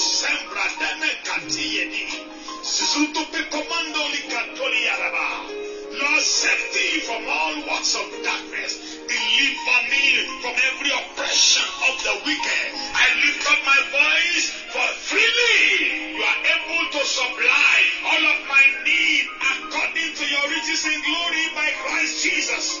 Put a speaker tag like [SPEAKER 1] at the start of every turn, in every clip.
[SPEAKER 1] sembra dene katiyeni. Suzuto pe commando li katoli yaraba. Lord, safety from all works of darkness. Deliver me from every oppression of the wicked. I lift up my voice for freely. You are able to supply all of my need according to your riches in glory by Christ Jesus.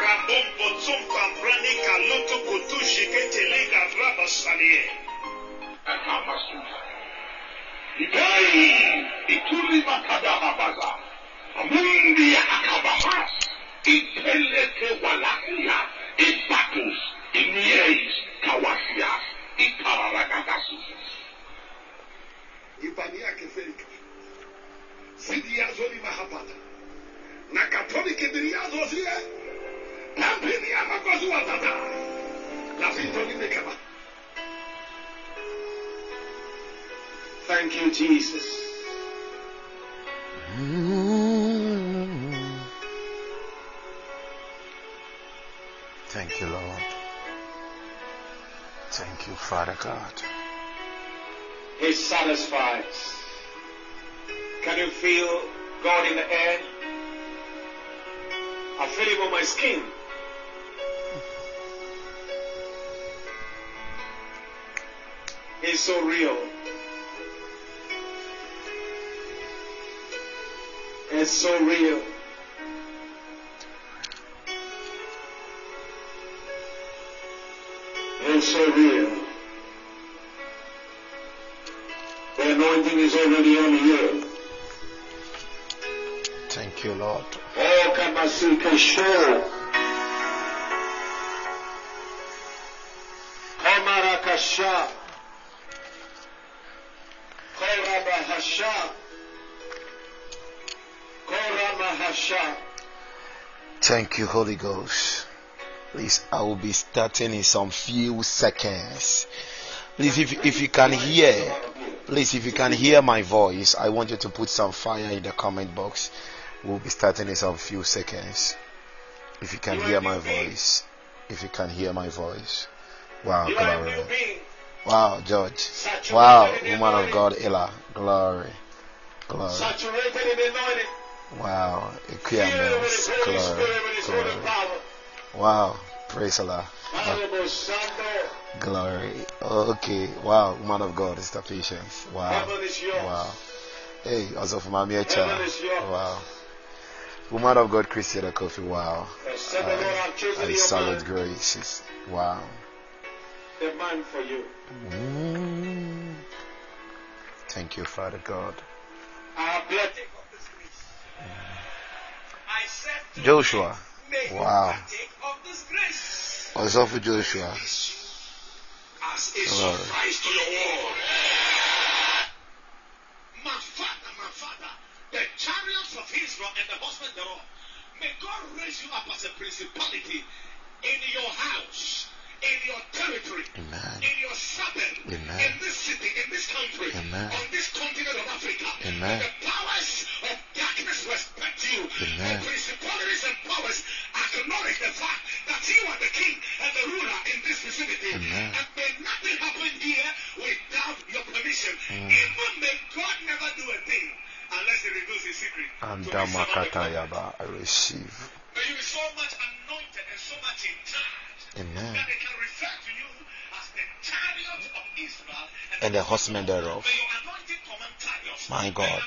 [SPEAKER 1] Rabombo Tsumfambrani Kalutu Kutu Shiketelinga Rabasanie. And
[SPEAKER 2] Hamasuza. Idai Ituli Makada Habaza. Amundi Akabamas. Iteleke Walakia. Ipatus. Inieis Kawasias.
[SPEAKER 3] Itararagagasusus. Ibania Kefelika. Sidiazoli Mahapata. Na katolike biriazo siye. Nampini amakozu watata. La fitoli mekaba.
[SPEAKER 4] Thank you, Jesus.
[SPEAKER 5] Thank you, Lord. Thank you, Father God.
[SPEAKER 4] He satisfies. Can you feel God in the air? I feel Him on my skin. He's so real. It's so real. It's so real. The anointing is already on you.
[SPEAKER 5] Thank you, Lord.
[SPEAKER 4] Oh, Kamasika show. Korabahasha. Koramahasha.
[SPEAKER 5] Thank you, Holy Ghost. Please, I will be starting in some few seconds. Please, if, if you can hear, please, if you can hear my voice, I want you to put some fire in the comment box. We'll be starting in some few seconds. If you can hear my voice, if you can hear my voice. Wow,
[SPEAKER 4] You are a new
[SPEAKER 5] glory. Wow, George.
[SPEAKER 4] Saturated
[SPEAKER 5] Wow, woman of. God, Ella. Glory. Glory. Wow.
[SPEAKER 4] Holy
[SPEAKER 5] Glory. Glory. Wow. Praise Allah. Glory. Okay. Wow. Woman of God, it's the patience. Wow. Wow. Hey, also for Mami Echa.
[SPEAKER 4] Heaven is yours.
[SPEAKER 5] Wow. Woman of God, Christiana Kofi. Wow.
[SPEAKER 4] I've
[SPEAKER 5] I salute
[SPEAKER 4] man,
[SPEAKER 5] graces. Wow.
[SPEAKER 4] The man for you.
[SPEAKER 5] Mm. Thank you, Father God.
[SPEAKER 4] I have blessed
[SPEAKER 1] I said to
[SPEAKER 5] Joshua.
[SPEAKER 1] you, may you
[SPEAKER 5] Wow.
[SPEAKER 1] partake of this grace
[SPEAKER 5] Also for Joshua.
[SPEAKER 1] as a to your wall. My father, my father, the chariots of Israel and the horsemen thereof, may God raise you up as a principality in your house, in your territory,
[SPEAKER 5] Amen.
[SPEAKER 1] in your suburb,
[SPEAKER 5] Amen.
[SPEAKER 1] in this city, in this country,
[SPEAKER 5] Amen.
[SPEAKER 1] on this continent of Africa.
[SPEAKER 5] Amen.
[SPEAKER 1] The powers of darkness respect you.
[SPEAKER 5] Amen.
[SPEAKER 1] The principalities and powers acknowledge the fact that you are the king and the ruler in this vicinity.
[SPEAKER 5] Amen.
[SPEAKER 1] And may nothing happen here without your permission.
[SPEAKER 5] Mm.
[SPEAKER 1] Even may God never do a thing unless he reveals his secret.
[SPEAKER 5] And
[SPEAKER 1] to his servant the.
[SPEAKER 5] Damakatayaba, I receive.
[SPEAKER 1] May you be so much anointed and so much in charge
[SPEAKER 5] Amen.
[SPEAKER 1] That they can refer to you as the chariot of Israel
[SPEAKER 5] And the horsemen thereof.
[SPEAKER 1] May your anointing command chariots.
[SPEAKER 5] My God.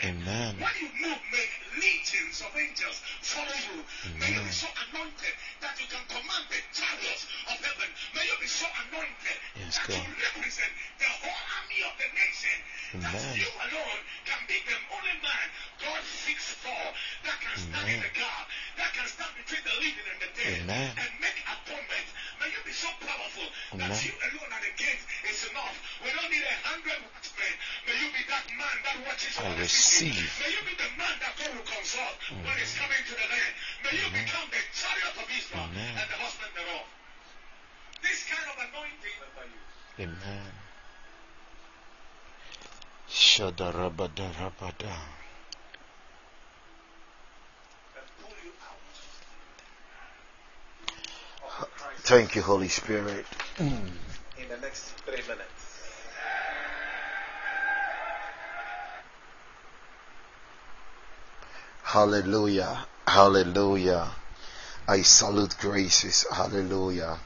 [SPEAKER 5] Amen.
[SPEAKER 1] When you move, may legions of angels follow you. May you be so anointed that you can command the chariots of heaven. May you be so anointed
[SPEAKER 5] Yes,
[SPEAKER 1] that
[SPEAKER 5] God.
[SPEAKER 1] you represent the whole army of the nation. That
[SPEAKER 5] Amen.
[SPEAKER 1] you alone can be the only man God seeks for that can stand in
[SPEAKER 5] Amen.
[SPEAKER 1] the gap, that can stand between the living and the dead,
[SPEAKER 5] Amen.
[SPEAKER 1] and make atonement. May you be so powerful that
[SPEAKER 5] Amen.
[SPEAKER 1] you alone at the gate is enough. Without
[SPEAKER 3] don't need a hundred watchmen. May you be that man that watches
[SPEAKER 5] I
[SPEAKER 3] the
[SPEAKER 5] receive.
[SPEAKER 3] May you be the man that God will consult when it's coming to the land. May you become the chariot of Israel
[SPEAKER 5] Amen.
[SPEAKER 3] and the husband thereof. This kind of anointing over you.
[SPEAKER 5] Amen. Shadarabada
[SPEAKER 3] pull you out of the crisis
[SPEAKER 5] Thank you, Holy Spirit.
[SPEAKER 3] in the next three minutes.
[SPEAKER 5] Hallelujah. Hallelujah. I salute graces. Hallelujah.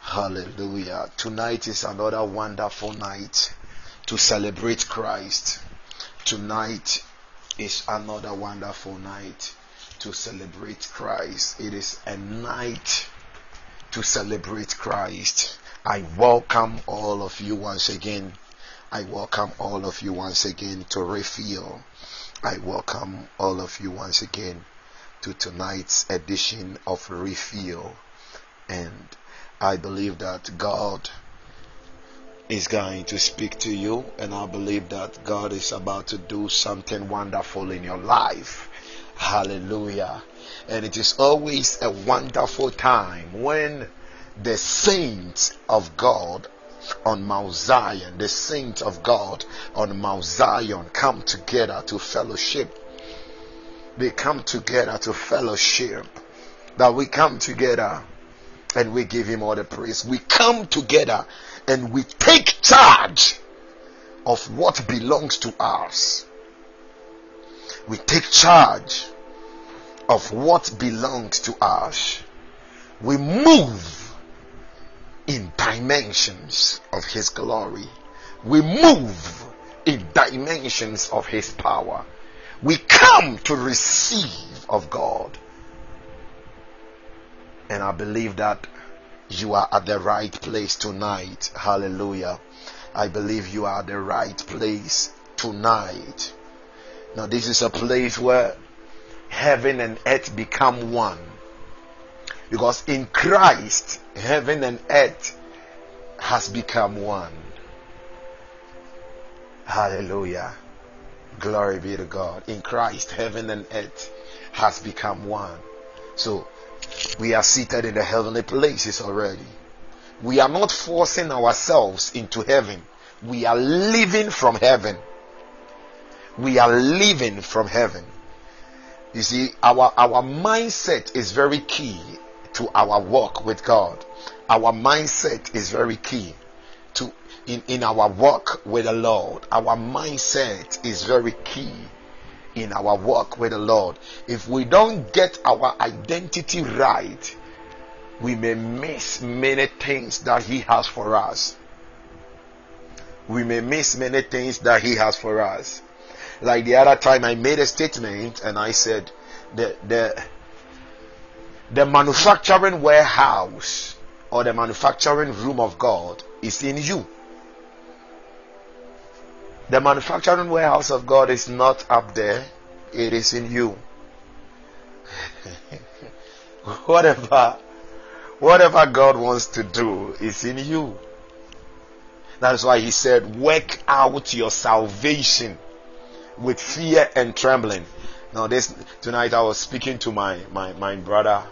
[SPEAKER 5] Hallelujah. Tonight is another wonderful night to celebrate Christ. Tonight is another wonderful night to celebrate Christ. It is a night to celebrate Christ. I welcome all of you once again. I welcome all of you once again to Refill. I welcome all of you once again to tonight's edition of Refill. And I believe that God is going to speak to you, and I believe that God is about to do something wonderful in your life. Hallelujah. And it is always a wonderful time when the saints of God on Mount Zion, the saints of God on Mount Zion come together to fellowship. They come together to fellowship. That we come together and we give Him all the praise. We come together and we take charge of what belongs to us. We take charge of what belongs to us. We move in dimensions of His glory. We move in dimensions of His power. We come to receive of God. And I believe that you are at the right place tonight. Hallelujah. I believe you are at the right place tonight. Now, this is a place where heaven and earth become one. Because in Christ, heaven and earth has become one. Hallelujah. Glory be to God. In Christ, heaven and earth has become one. So, we are seated in the heavenly places already. We are not forcing ourselves into heaven. We are living from heaven. We are living from heaven. You see, our, our mindset is very key to our walk with God. Our mindset is very key to in, in our walk with the Lord. Our mindset is very key in our walk with the Lord. If we don't get our identity right, we may miss many things that He has for us. We may miss many things that He has for us. Like the other time, I made a statement and I said, the, the, the manufacturing warehouse or the manufacturing room of God is in you. The manufacturing warehouse of God is not up there, it is in you. whatever whatever God wants to do is in you. That is why he said, Work out your salvation with fear and trembling. Now, this tonight I was speaking to my my, my brother,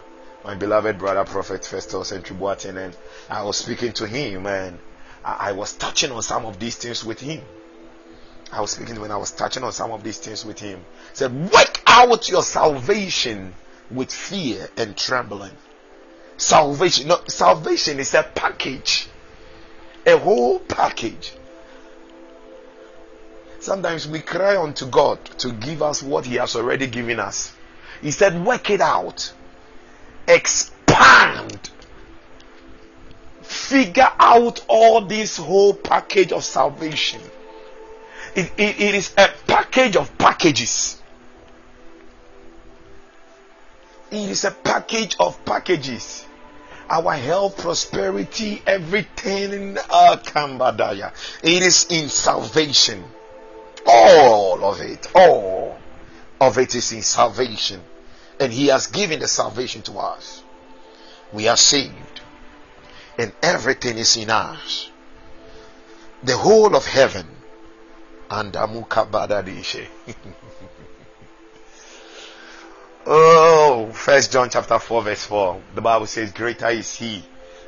[SPEAKER 5] my beloved brother, Prophet Festus and Tribuatin, and I was speaking to him, and I, I was touching on some of these things with him. I was speaking when I was touching on some of these things with him. He said, Work out your salvation with fear and trembling. Salvation, no, salvation is a package, a whole package. Sometimes we cry unto God to give us what He has already given us. He said, Work it out, expand, figure out all this whole package of salvation. It, it, it is a package of packages. It is a package of packages. Our health, prosperity, everything, uh, Kambadaya. It is in salvation. All of it, all of it is in salvation. And He has given the salvation to us. We are saved. And everything is in us. the whole of heaven and Amukabadadishe. oh, First John chapter 4, verse 4. The Bible says, Greater is he.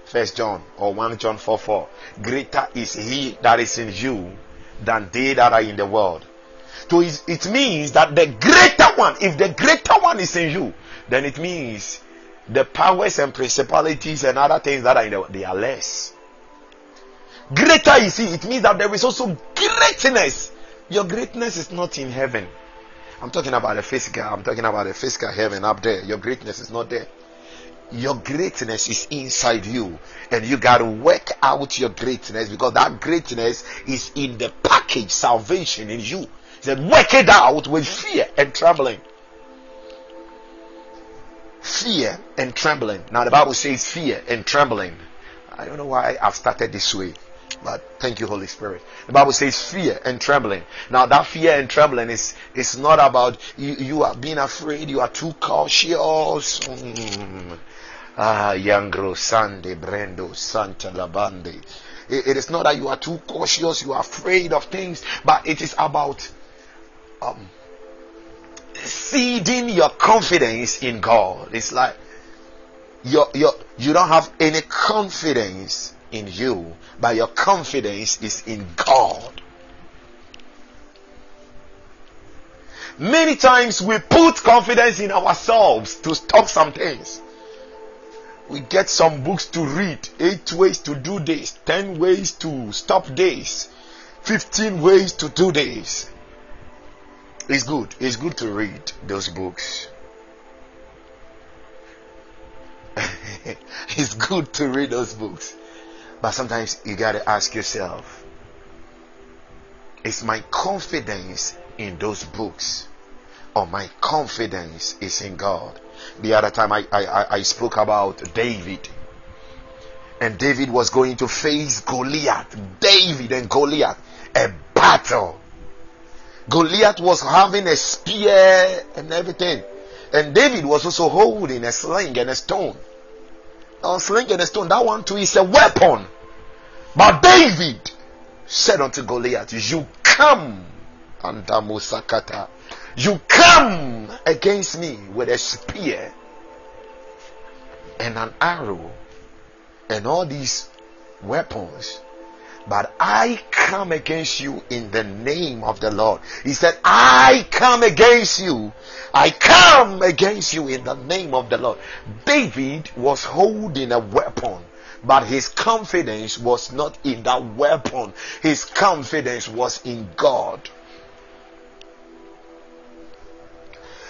[SPEAKER 5] First John or 1 John 4 4. Greater is he that is in you than they that are in the world. So it means that the greater one, if the greater one is in you, then it means the powers and principalities and other things that are in the world, they are less. Greater is he. It means that there is also greatness. Your greatness is not in heaven. I'm talking about the physical. I'm talking about the physical heaven up there. Your greatness is not there. Your greatness is inside you, and you got to work out your greatness because that greatness is in the package salvation in you. He said, work it out with fear and trembling. Fear and trembling. Now, the Bible says fear and trembling. I don't know why I've started this way. But thank you, Holy Spirit. The Bible says fear and trembling. Now that fear and trembling is is not about you, you are being afraid, you are too cautious. Mm. Ah, Yangro Sande Brendo Santa Labande. It, is not that you are too cautious, you are afraid of things, but it is about um, seeding your confidence in God. It's like you you you don't have any confidence in you, but your confidence is in God. Many times we put confidence in ourselves to stop some things. We get some books to read, eight ways to do this, ten ways to stop this, fifteen ways to do this. It's good. It's good to read those books. it's good to read those books. But sometimes you got to ask yourself is my confidence in those books or my confidence is in God? The other time I, I, I spoke about David. And David was going to face Goliath. David and Goliath. A battle. Goliath was having a spear and everything. And David was also holding a sling and a stone a sling and a stone, that one too is a weapon. But David said unto Goliath, You come, and Musakata, you come against me with a spear and an arrow and all these weapons. But I come against you in the name of the Lord. He said, I come against you. I come against you in the name of the Lord. David was holding a weapon, but his confidence was not in that weapon. His confidence was in God.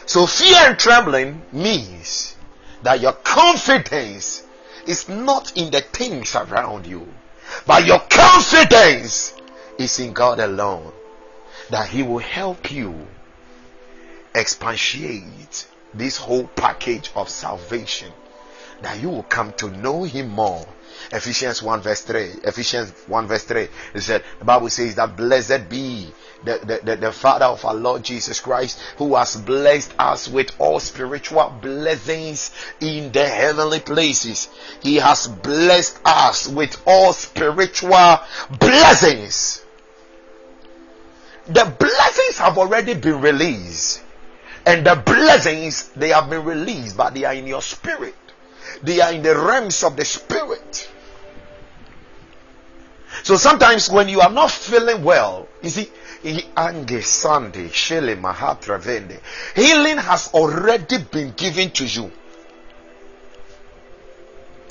[SPEAKER 5] So fear and trembling means that your confidence is not in the things around you but your confidence is in God alone. That He will help you expatiate this whole package of salvation. That you will come to know Him more. Ephesians 1 verse 3. Ephesians 1 verse 3. It said, the Bible says that blessed be the, the, the, the, Father of our Lord Jesus Christ, who has blessed us with all spiritual blessings in the heavenly places. He has blessed us with all spiritual blessings. The blessings have already been released. And the blessings, they have been released, but they are in your spirit. They are in the realms of the spirit. So sometimes when you are not feeling well, you see, Healing has already been given to you.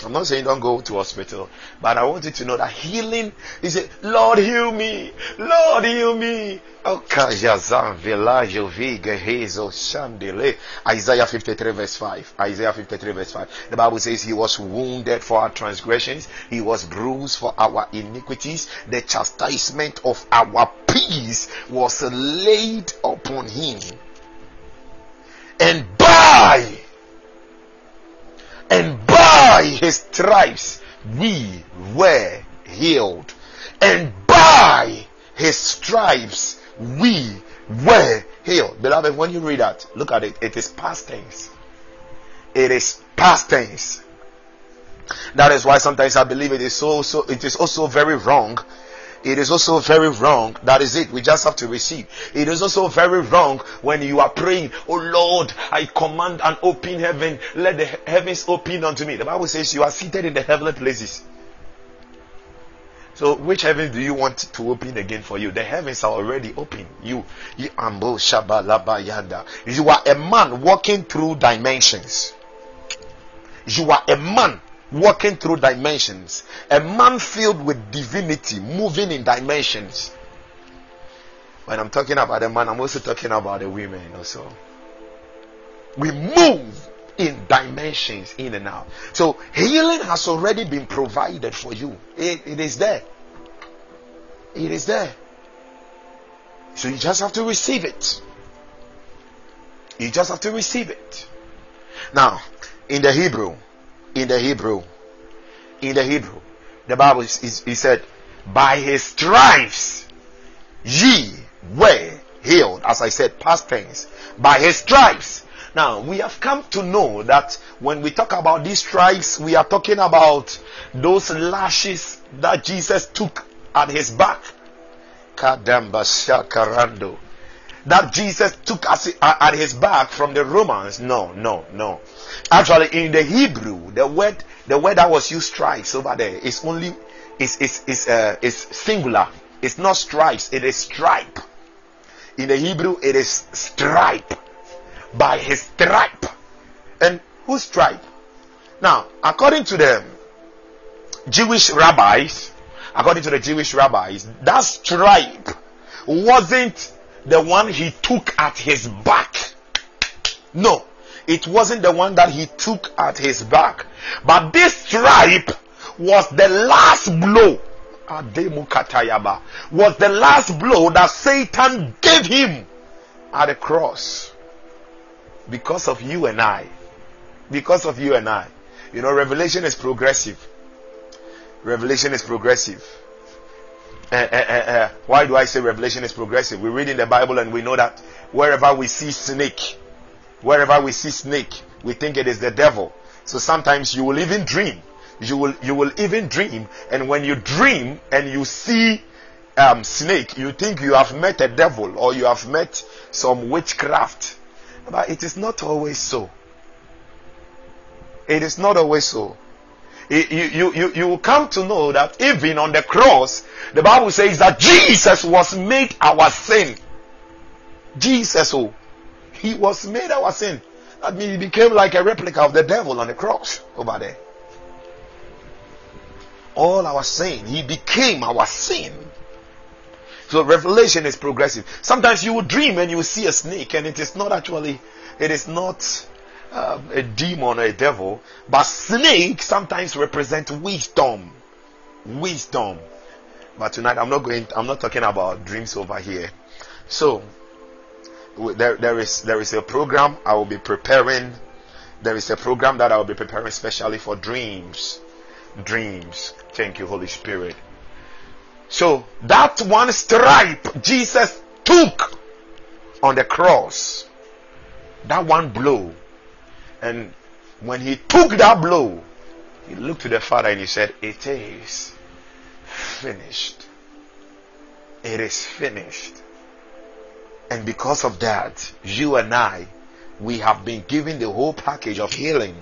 [SPEAKER 5] I'm not saying don't go to hospital, but I want you to know that healing is a Lord heal me, Lord heal me. Isaiah 53 verse 5. Isaiah 53 verse 5. The Bible says he was wounded for our transgressions, he was bruised for our iniquities. The chastisement of our peace was laid upon him. And by and by his stripes we were healed. And by his stripes we were healed. Beloved, when you read that, look at it. It is past tense. It is past tense. That is why sometimes I believe it is so so it is also very wrong It is also very wrong. That is it. We just have to receive. It is also very wrong when you are praying, Oh Lord, I command an open heaven. Let the heavens open unto me. The Bible says you are seated in the heavenly places. So, which heaven do you want to open again for you? The heavens are already open. You, you ambo yanda. You are a man walking through dimensions. You are a man walking through dimensions. A man filled with divinity, moving in dimensions. When I'm talking about a man, I'm also talking about the women also. We move in dimensions in and out. So healing has already been provided for you. it, it is there. It is there. So you just have to receive it. You just have to receive it. Now, in the Hebrew, in the Hebrew, in the Hebrew, the Bible is, is, he said, by his stripes ye were healed. As I said, past tense. By his stripes now, we have come to know that when we talk about these stripes, we are talking about those lashes that Jesus took at his back. That Jesus took as, at his back from the Romans. No, no, no. Actually, in the Hebrew, the word the word that was used stripes over there is only is is is uh, is singular. It's not stripes. It is stripe. In the Hebrew, it is stripe by his stripe. And whose stripe? Now, according to the Jewish rabbis, according to the Jewish rabbis, that stripe wasn't the one he took at his back. No, it wasn't the one that he took at his back. But this stripe was the last blow. Was the last blow that Satan gave him at the cross because of you and I. Because of you and I. You know, revelation is progressive. Revelation is progressive. Uh, uh, uh, why do I say revelation is progressive? We read in the Bible and we know that wherever we see snake, wherever we see snake, we think it is the devil. So sometimes you will even dream. You will you will even dream, and when you dream and you see um, snake, you think you have met a devil or you have met some witchcraft but it is not always so. It is not always so. You, you, you, will come to know that even on the cross, the Bible says that Jesus was made our sin. Jesus, oh, he was made our sin. That means he became like a replica of the devil on the cross over there. All our sin, he became our sin. So revelation is progressive. Sometimes you will dream and you will see a snake, and it is not actually, it is not uh, a demon or a devil, but snake sometimes represent wisdom. Wisdom. But tonight I'm not going. I'm not talking about dreams over here. So there, there is there is a program I will be preparing. There is a program that I will be preparing specially for dreams. Dreams. Thank you, Holy Spirit. So that one stripe Jesus took on the cross, that one blow, and when he took that blow, he looked to the Father and he said, It is finished. It is finished. And because of that, you and I, we have been given the whole package of healing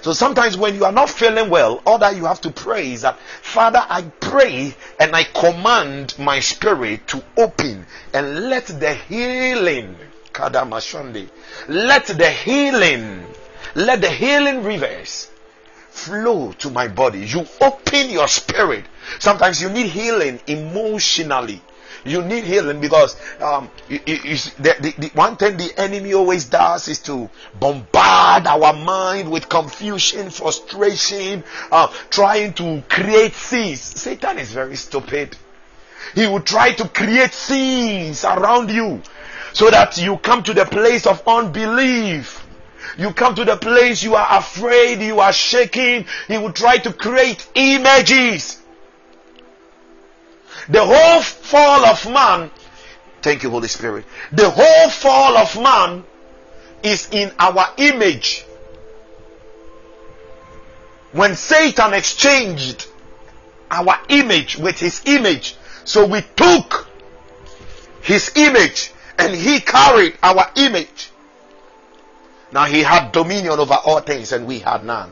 [SPEAKER 5] so sometimes when you are not feeling well, all that you have to pray is that, Father, I pray and I command my spirit to open and let the healing, Kadamashande, let the healing, let the healing rivers flow to my body. You open your spirit. Sometimes you need healing emotionally you need healing because um, you, you, the, the, the, one thing the enemy always does is to bombard our mind with confusion, frustration, uh, trying to create scenes. Satan is very stupid. He will try to create scenes around you so that you come to the place of unbelief. You come to the place you are afraid, you are shaking. He will try to create images the whole fall of man, thank you, Holy Spirit. The whole fall of man is in our image. When Satan exchanged our image with his image, So we took his image and he carried our image. Now he had dominion over all things and we had none.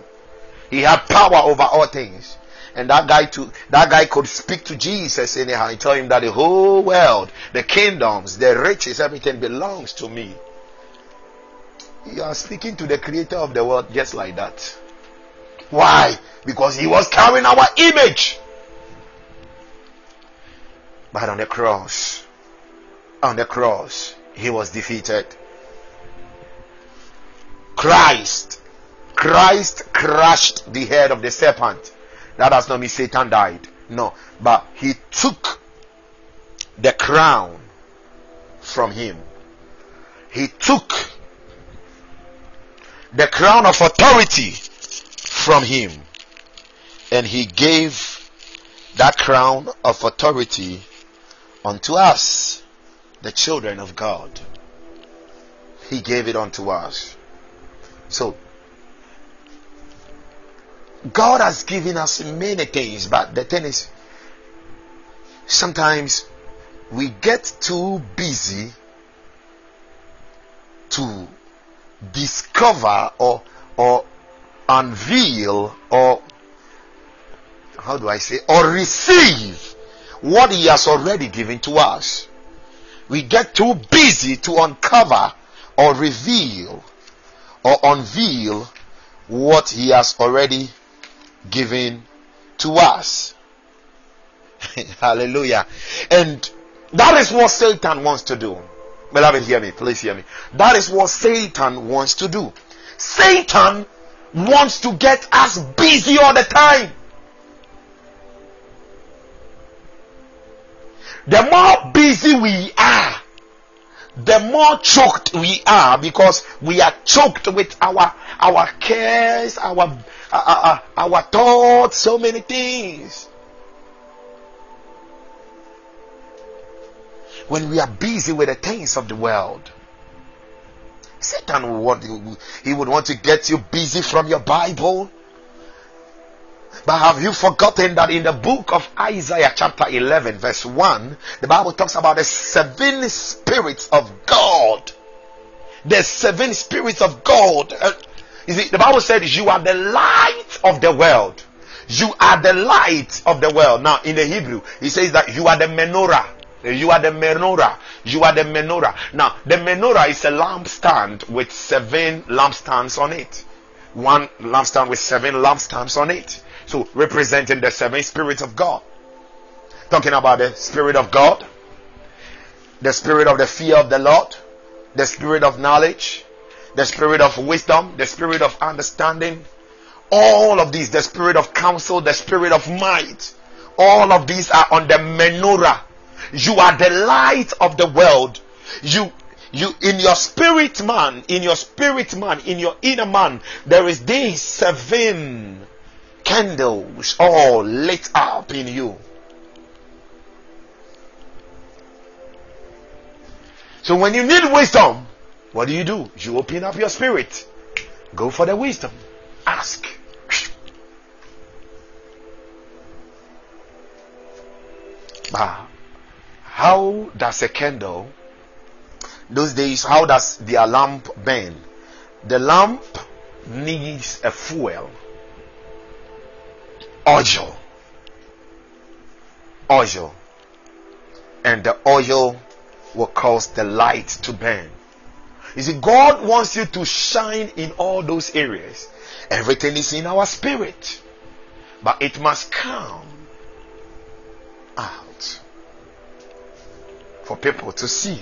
[SPEAKER 5] He had power over all things. And that guy to that guy could speak to Jesus anyhow and tell him that the whole world, the kingdoms, the riches, everything belongs to me. You are speaking to the creator of the world just like that. Why? Because he was carrying our image. But on the cross, on the cross, he was defeated. Christ, Christ crushed the head of the serpent. That does not mean Satan died. No. But he took the crown from him. He took the crown of authority from him. And he gave that crown of authority unto us, the children of God. He gave it unto us. So, God has given us many things, but the thing is, sometimes we get too busy to discover or or unveil or how do I say or receive what he has already given to us. We get too busy to uncover or reveal or unveil what he has already given to us. Hallelujah. And that is what Satan wants to do. Beloved, hear me. Please hear me. That is what Satan wants to do. Satan wants to get us busy all the time. The more busy we are, the more choked we are because we are choked with our our cares, our our, our thoughts, so many things. When we are busy with the things of the world, Satan would want he would want to get you busy from your Bible. But have you forgotten that in the book of Isaiah, chapter 11, verse 1, the Bible talks about the seven spirits of God? The seven spirits of God. Uh, you see, the Bible said, You are the light of the world. You are the light of the world. Now, in the Hebrew, he says that you are the menorah. You are the menorah. You are the menorah. Now, the menorah is a lampstand with seven lampstands on it. One lampstand with seven lampstands on it. So, representing the seven spirits of God. Talking about the spirit of God, the spirit of the fear of the Lord, the spirit of knowledge, the spirit of wisdom, the spirit of understanding, all of these, the spirit of counsel, the spirit of might, all of these are on the menorah. You are the light of the world. You you in your spirit man, in your spirit man, in your inner man, there is these seven candles all lit up in you. So when you need wisdom, what do you do? You open up your spirit. Go for the wisdom. Ask. Ah, how does a candle, those days, how does the lamp burn? The lamp needs a fuel, oil, oil, and the oil will cause the light to burn. You see, God wants you to shine in all those areas. Everything is in our spirit, but it must come out for people to see.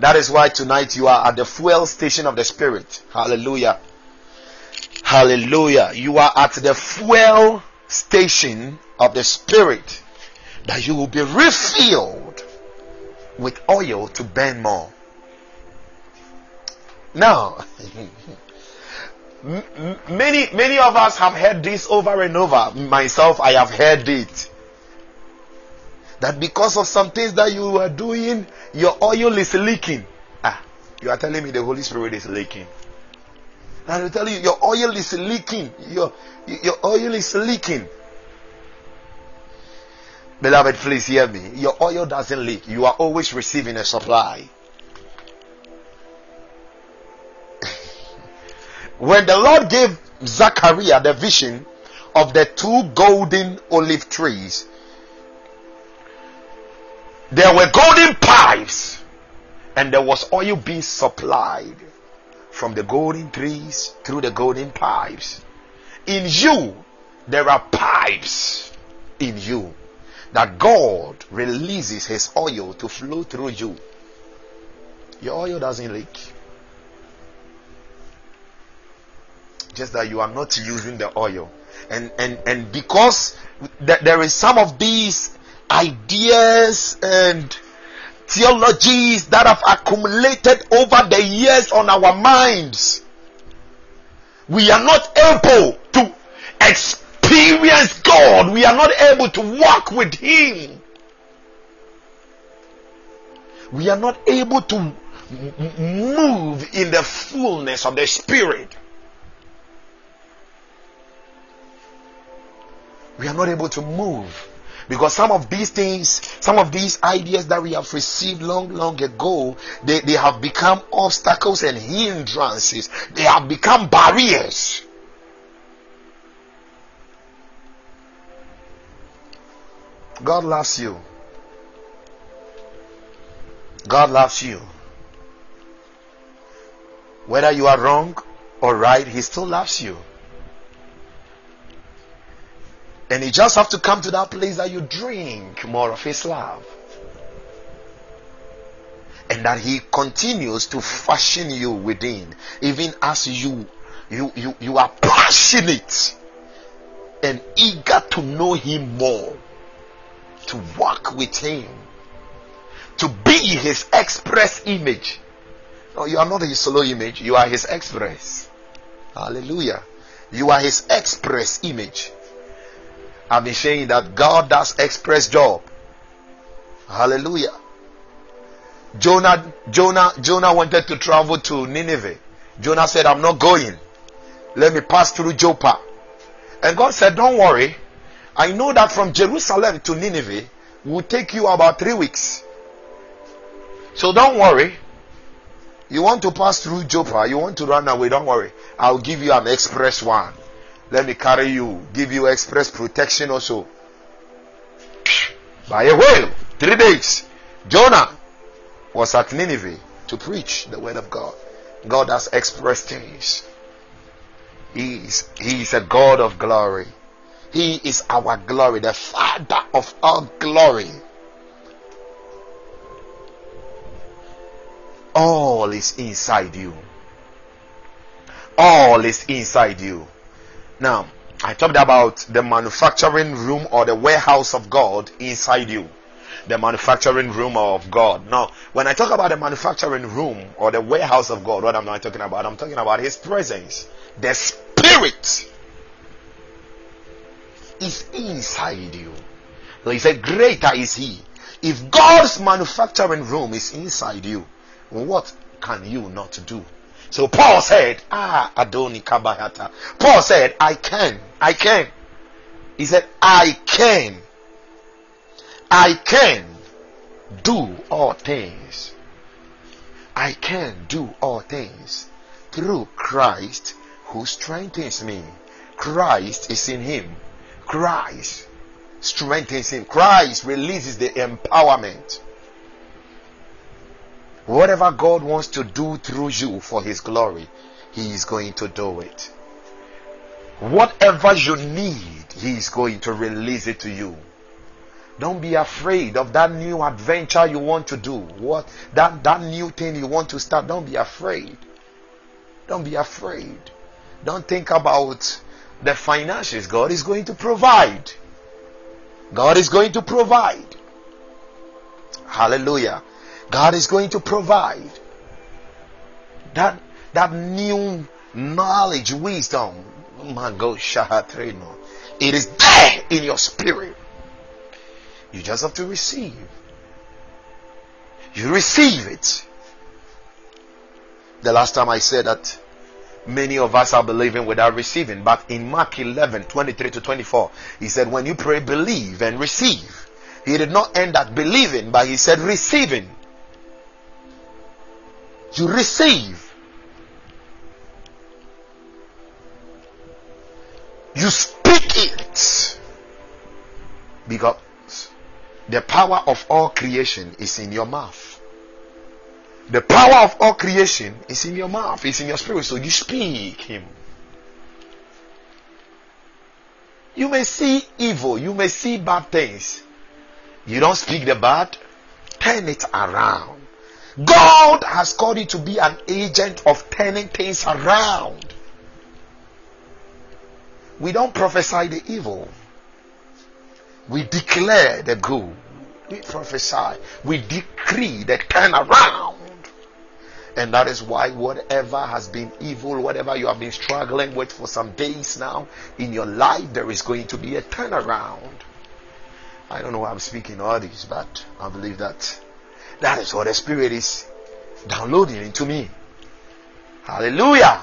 [SPEAKER 5] That is why tonight you are at the fuel station of the spirit. Hallelujah. Hallelujah. You are at the fuel station of the spirit that you will be refilled with oil to burn more. Now, many many of us have heard this over and over. Myself, I have heard it. That because of some things that you are doing, your oil is leaking. Ah, you are telling me the Holy Spirit is leaking. I will tell you, your oil is leaking. Your your oil is leaking. Beloved, please hear me. Your oil doesn't leak. You are always receiving a supply. when the Lord gave Zachariah the vision of the two golden olive trees, there were golden pipes and there was oil being supplied from the golden trees through the golden pipes. In you, there are pipes in you that God releases His oil to flow through you. Your oil doesn't leak. Just that you are not using the oil. And and and because th- there is some of these ideas and theologies that have accumulated over the years on our minds, we are not able to experience God. We are not able to walk with Him. We are not able to move in the fullness of the Spirit. We are not able to move because some of these things some of these ideas that we have received long long ago they, they have become obstacles and hindrances. They have become barriers. God loves you. God loves you. Whether you are wrong or right he still loves you and you just have to come to that place that you drink more of His love. And that He continues to fashion you within, even as you you you, you are passionate and eager to know Him more, to walk with Him, to be His express image. No, you are not His solo image, you are His express. Hallelujah. You are His express image. I've been saying that God does express job. Hallelujah. Jonah, Jonah, Jonah wanted to travel to Nineveh. Jonah said, I'm not going. Let me pass through Joppa. And God said, Don't worry. I know that from Jerusalem to Nineveh will take you about three weeks. So don't worry. You want to pass through Joppa, you want to run away, don't worry. I'll give you an express one. Let me carry you, give you express protection also. By a whale, three days. Jonah was at Nineveh to preach the word of God. God has expressed things. He is, he is a God of glory. He is our glory, the Father of all glory. All is inside you. All is inside you. Now, I talked about the manufacturing room or the warehouse of God inside you. The manufacturing room of God. Now, when I talk about the manufacturing room or the warehouse of God, what am I talking about? I'm talking about His presence. The Spirit is inside you. So He said, Greater is He. If God's manufacturing room is inside you, what can you not do? So Paul said, Ah, Adoni Kabayata. Paul said, I can. I can. He said, I can. I can do all things. I can do all things through Christ who strengthens me. Christ is in him. Christ strengthens him. Christ releases the empowerment. Whatever God wants to do through you for His glory, He is going to do it. Whatever you need, He is going to release it to you. Don't be afraid of that new adventure you want to do. What that that new thing you want to start. Don't be afraid. Don't be afraid. Don't think about the finances. God is going to provide. God is going to provide. Hallelujah. God is going to provide that that new knowledge, wisdom. Oh my God. It is there in your spirit. You just have to receive. You receive it. The last time I said that many of us are believing without receiving, but in Mark 11 23 to 24, he said, When you pray, believe and receive He did not end at believing, but he said receiving. You receive. You speak it. Because the power of all creation is in your mouth. The power of all creation is in your mouth, it's in your spirit. So you speak Him. You may see evil, you may see bad things. You don't speak the bad, turn it around. God has called you to be an agent of turning things around. We don't prophesy the evil. We declare the good. We prophesy. We decree the turnaround. And that is why whatever has been evil, whatever you have been struggling with for some days now in your life, there is going to be a turnaround. I don't know why I'm speaking all this, but I believe that that is what the Spirit is downloading into me. Hallelujah.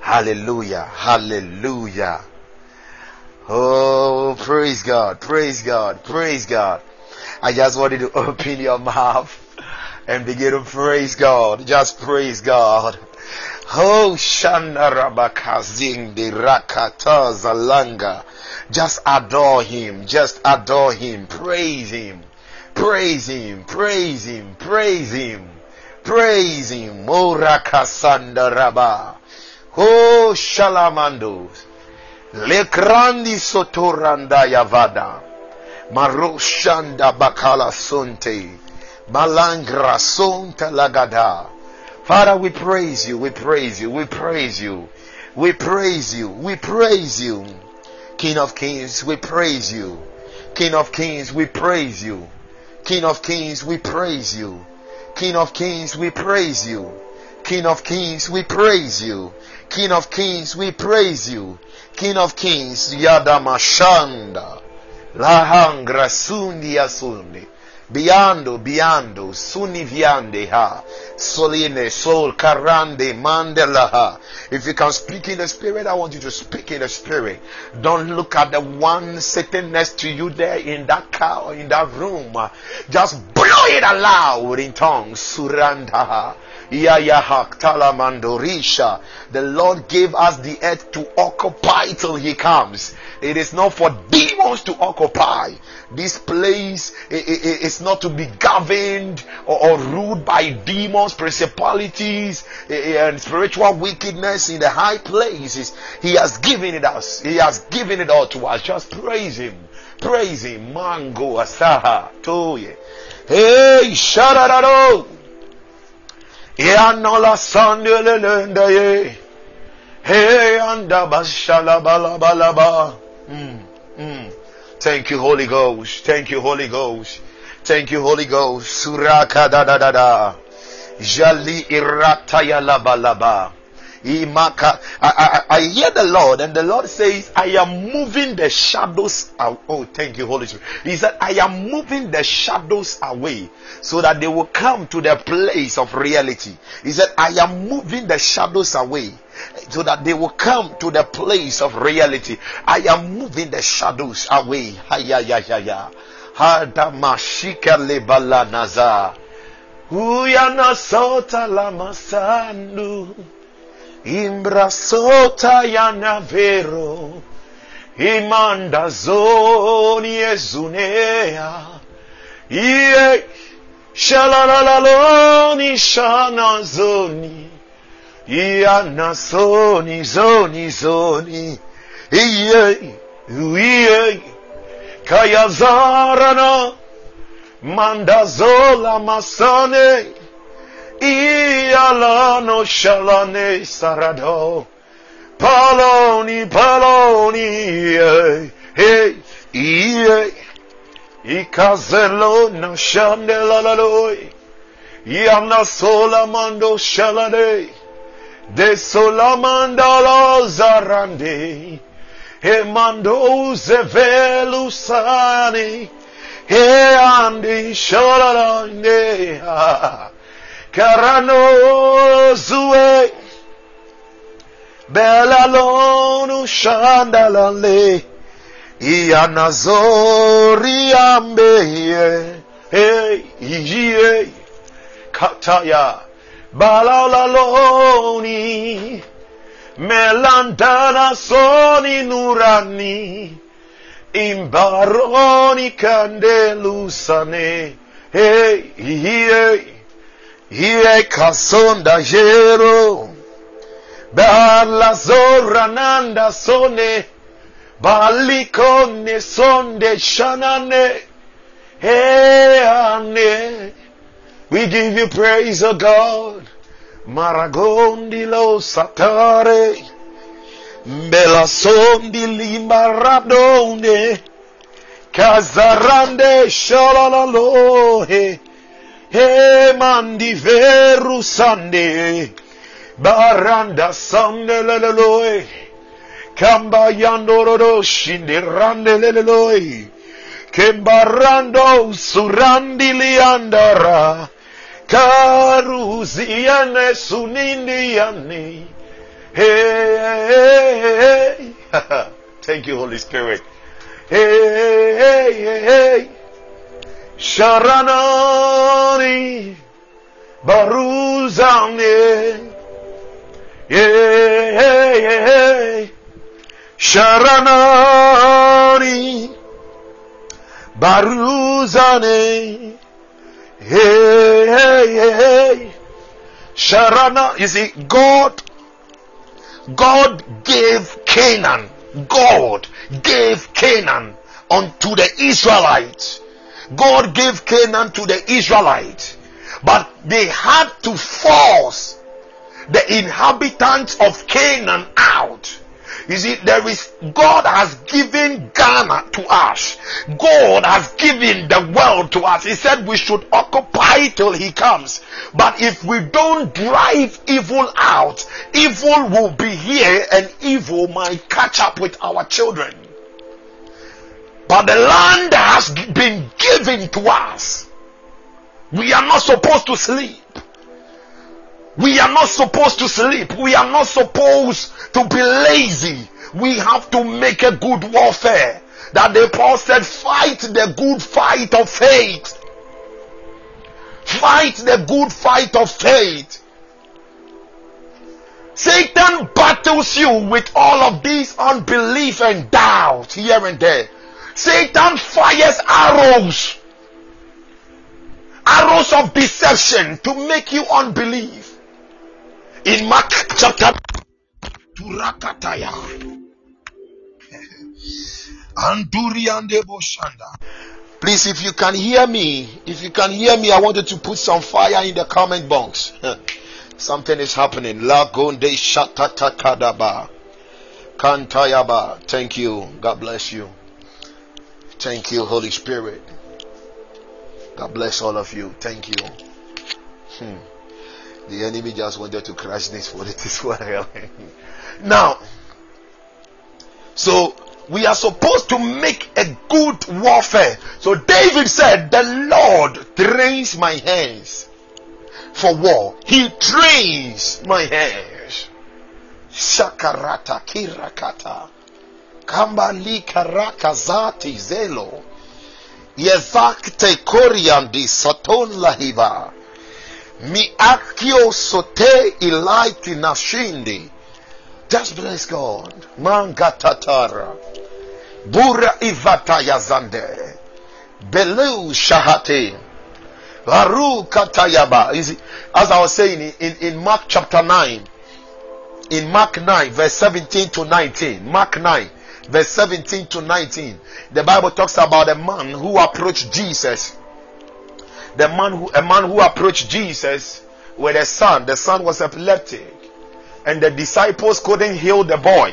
[SPEAKER 5] Hallelujah. Hallelujah. Oh, praise God. Praise God. Praise God. I just wanted to open your mouth and begin to praise God. Just praise God. Oh, Shandarabakazing de Rakata Zalanga. Just adore Him. Just adore Him. Praise Him. Praise Him. Praise Him. Praise Him. Praise Him. Morakasandaraba. Oh, Shalamandos. Lekrandi sotoranda yavada. Maroshanda bakala sonte. Malangra sonta lagada. Father, we praise you, we praise you, we praise you, we praise you, we praise you. King of kings, we praise you. King of kings, we praise you. King of kings, we praise you. King of kings, we praise you. King of kings, we praise you. King of kings, we praise you. King of kings, Yadamashanda. Lahangra sundi asundi. Biando, biando, suni viande ha. Soline, sol, karande, mandela ha. If you can speak in the spirit, I want you to speak in the spirit. Don't look at the one sitting next to you there in that car or in that room. Just blow it aloud in tongues. Suranda. The Lord gave us the earth to occupy till He comes. It is not for demons to occupy. This place is not to be governed or, ruled by demons, principalities, and spiritual wickedness in the high places. He has given it us. He has given it all to us. Just praise Him. Praise Him. Mango asaha toye. Hey, sharararo. Yanola sandelelenda ye. Hey, anda bashala balabalaba. Mm, mm. Thank you, Holy Ghost. Thank you, Holy Ghost. Thank you, Holy Ghost. Suraka da da da da. Jali irataya laba laba. I, I, I hear the Lord, and the Lord says, I am moving the shadows. Out. Oh, thank you, Holy Spirit. He said, I am moving the shadows away so that they will come to the place of reality. He said, I am moving the shadows away so that they will come to the place of reality. I am moving the shadows away. Haya ya ya ya. Hadamashika lebala naza. Uyana sota la masandu. Imbrasota yana vero. Imanda zoni ezunea. Iye. Shalalaloni shana zoni. Iana zoni zoni zoni. Iye. Iye. Kayazarana. Mandazola masane. Ialano shalane sarado. Paloni, paloni, hey, hey, Ikazelo na shandela laloi. Yamna sola mando shalade. De sola mandala zarande. He mando zevelu sani. He andi shalalande. Karano zue. Bella lonu shandalale. Ianazori ambeye. Hey, iye. Kataya. Balalaloni. Melandana soni nurani. Imbaroni candelusane. Hey, iye. Iye kasonda jero. Bala zorananda sone. Balikone sonde shanane. Hey. We give you praise, O God. Maragondi lo satare. Bela sondi limbaradone. Kazarande shalalalohe. He mandi veru sande. Baranda sande leleloe. Kamba yandororo shindi rande leleloe. Kembarando surandi liandara. Karuziane sunindiani. Hey, hey, hey, hey. Thank you, Holy Spirit. Hey, hey, hey, hey. Sharanani. Baruzane. Yeah, hey, hey. Sharanani. Baruzane. Hey, hey, hey. Sharana, you see, God, God gave Canaan, God gave Canaan unto the Israelites. God gave Canaan to the Israelites, but they had to force the inhabitants of Canaan out. You see, there is God has given Ghana to us. God has given the world to us. He said we should occupy till He comes. But if we don't drive evil out, evil will be here and evil might catch up with our children. But the land has been given to us. We are not supposed to sleep. We are not supposed to sleep. We are not supposed to be lazy. We have to make a good warfare. That the Paul said, fight the good fight of faith. Fight the good fight of faith. Satan battles you with all of these unbelief and doubt here and there. Satan fires arrows. Arrows of deception to make you unbelieve. In Mark chapter. Anduriande Boshanda. Please, if you can hear me, if you can hear me, I wanted to put some fire in the comment box. Something is happening. Lagonde Shatatakadaba. Kantayaba. Thank you. God bless you. Thank you, Holy Spirit. God bless all of you. Thank you. Hmm. The enemy just wanted to crash this for it as well. now, so we are supposed to make a good warfare. So David said, The Lord trains my hands for war. He trains my hands. Shakarata kirakata. Kambali karakazati zelo. Yezakte koriandi saton lahiva. Mi akio sote ilaiti nashindi. Just bless God. Mangatatara. Bura ivata yazande. Belu shahate. Baru katayaba. You see, as I was saying in, in Mark chapter 9, in Mark 9, verse 17 to 19, Mark 9, verse 17 to 19, the Bible talks about a man who approached Jesus. The man who, a man who approached Jesus with a son. The son was epileptic, and the disciples couldn't heal the boy.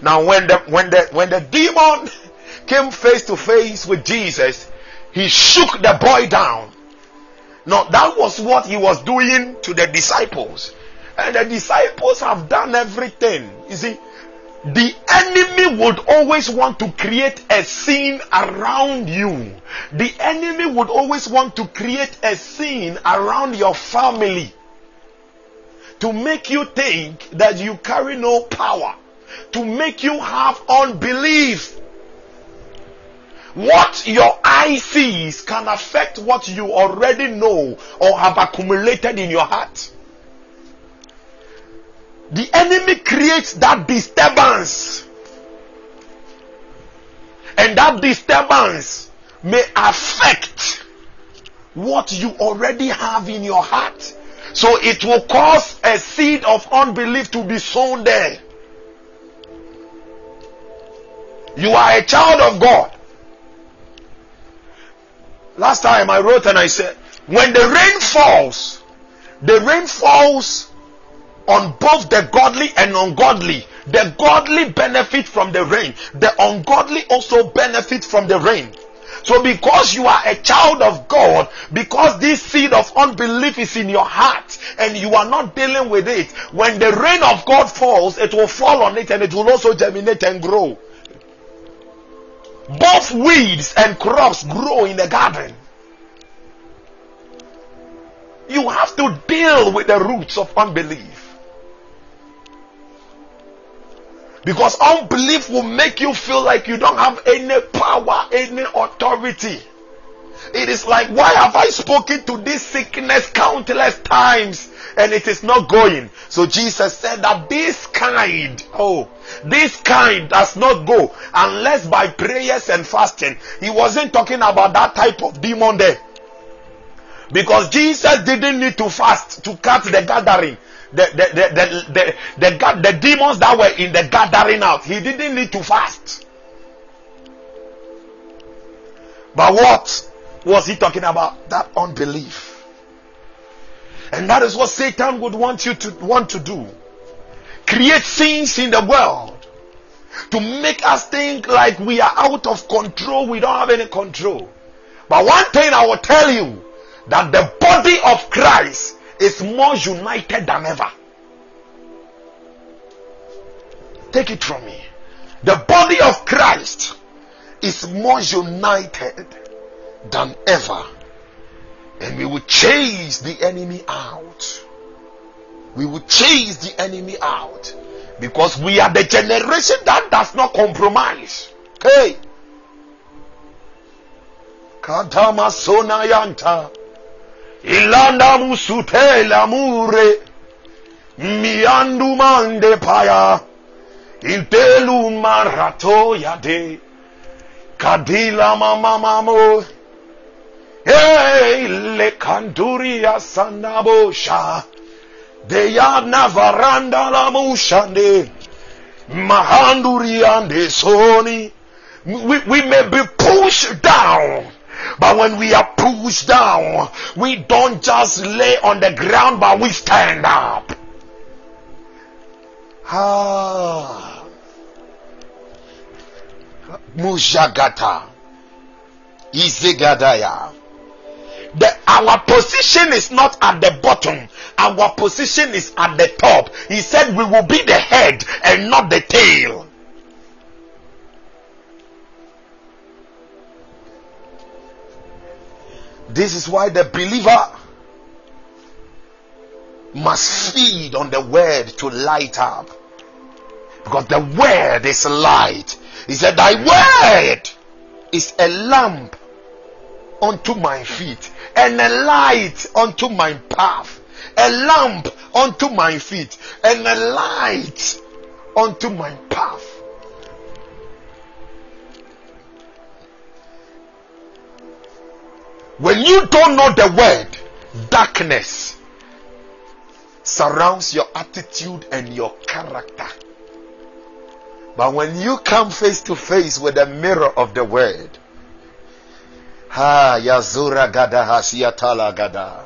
[SPEAKER 5] Now, when the when the when the demon came face to face with Jesus, he shook the boy down. Now, that was what he was doing to the disciples. And the disciples have done everything. You see, the enemy would always want to create a scene around you. The enemy would always want to create a scene around your family to make you think that you carry no power, to make you have unbelief. What your eye sees can affect what you already know or have accumulated in your heart. The enemy creates that disturbance. And that disturbance may affect what you already have in your heart. So it will cause a seed of unbelief to be sown there. You are a child of God. Last time I wrote and I said, when the rain falls, the rain falls on both the godly and ungodly. The godly benefit from the rain. The ungodly also benefit from the rain. So because you are a child of God, because this seed of unbelief is in your heart and you are not dealing with it, when the rain of God falls, it will fall on it and it will also germinate and grow. Both weeds and crops grow in the garden. You have to deal with the roots of unbelief. Because unbelief will make you feel like you don't have any power, any authority. It is like, why have I spoken to this sickness countless times and it is not going? So Jesus said that this kind, oh, this kind does not go unless by prayers and fasting. He wasn't talking about that type of demon there. Because Jesus didn't need to fast to cut the gathering the the the the, the, the, demons that were in the gathering out. He didn't need to fast. But what was he talking about? That unbelief. And that is what Satan would want you to want to do. Create things in the world to make us think like we are out of control. We don't have any control. But one thing I will tell you that the body of Christ is more united than ever. Take it from me. The body of Christ is more united than ever. And we will chase the enemy out. We will chase the enemy out. Because we are the generation that does not compromise. Hey. Kadama sonayanta. Ilanda musutela mure. Miandu mande paya. Intelu marato yade. Kadila mama mamo. Hey, le kanduria sanabosha. Deyana varanda la mushande. Mahanduriande soni. We, we may be pushed down. But when we are pushed down, we don't just lay on the ground, but we stand up. Ah. Mujagata. Izigadaya. The, our position is not at the bottom. Our position is at the top. He said we will be the head and not the tail. This is why the believer must feed on the word to light up. Because the word is light. He said, Thy word is a lamp unto my feet and a light unto my path. A lamp unto my feet and a light unto my path. When you don't know the word, darkness surrounds your attitude and your character. But when you come face to face with the mirror of the word, ha yazura gada gada.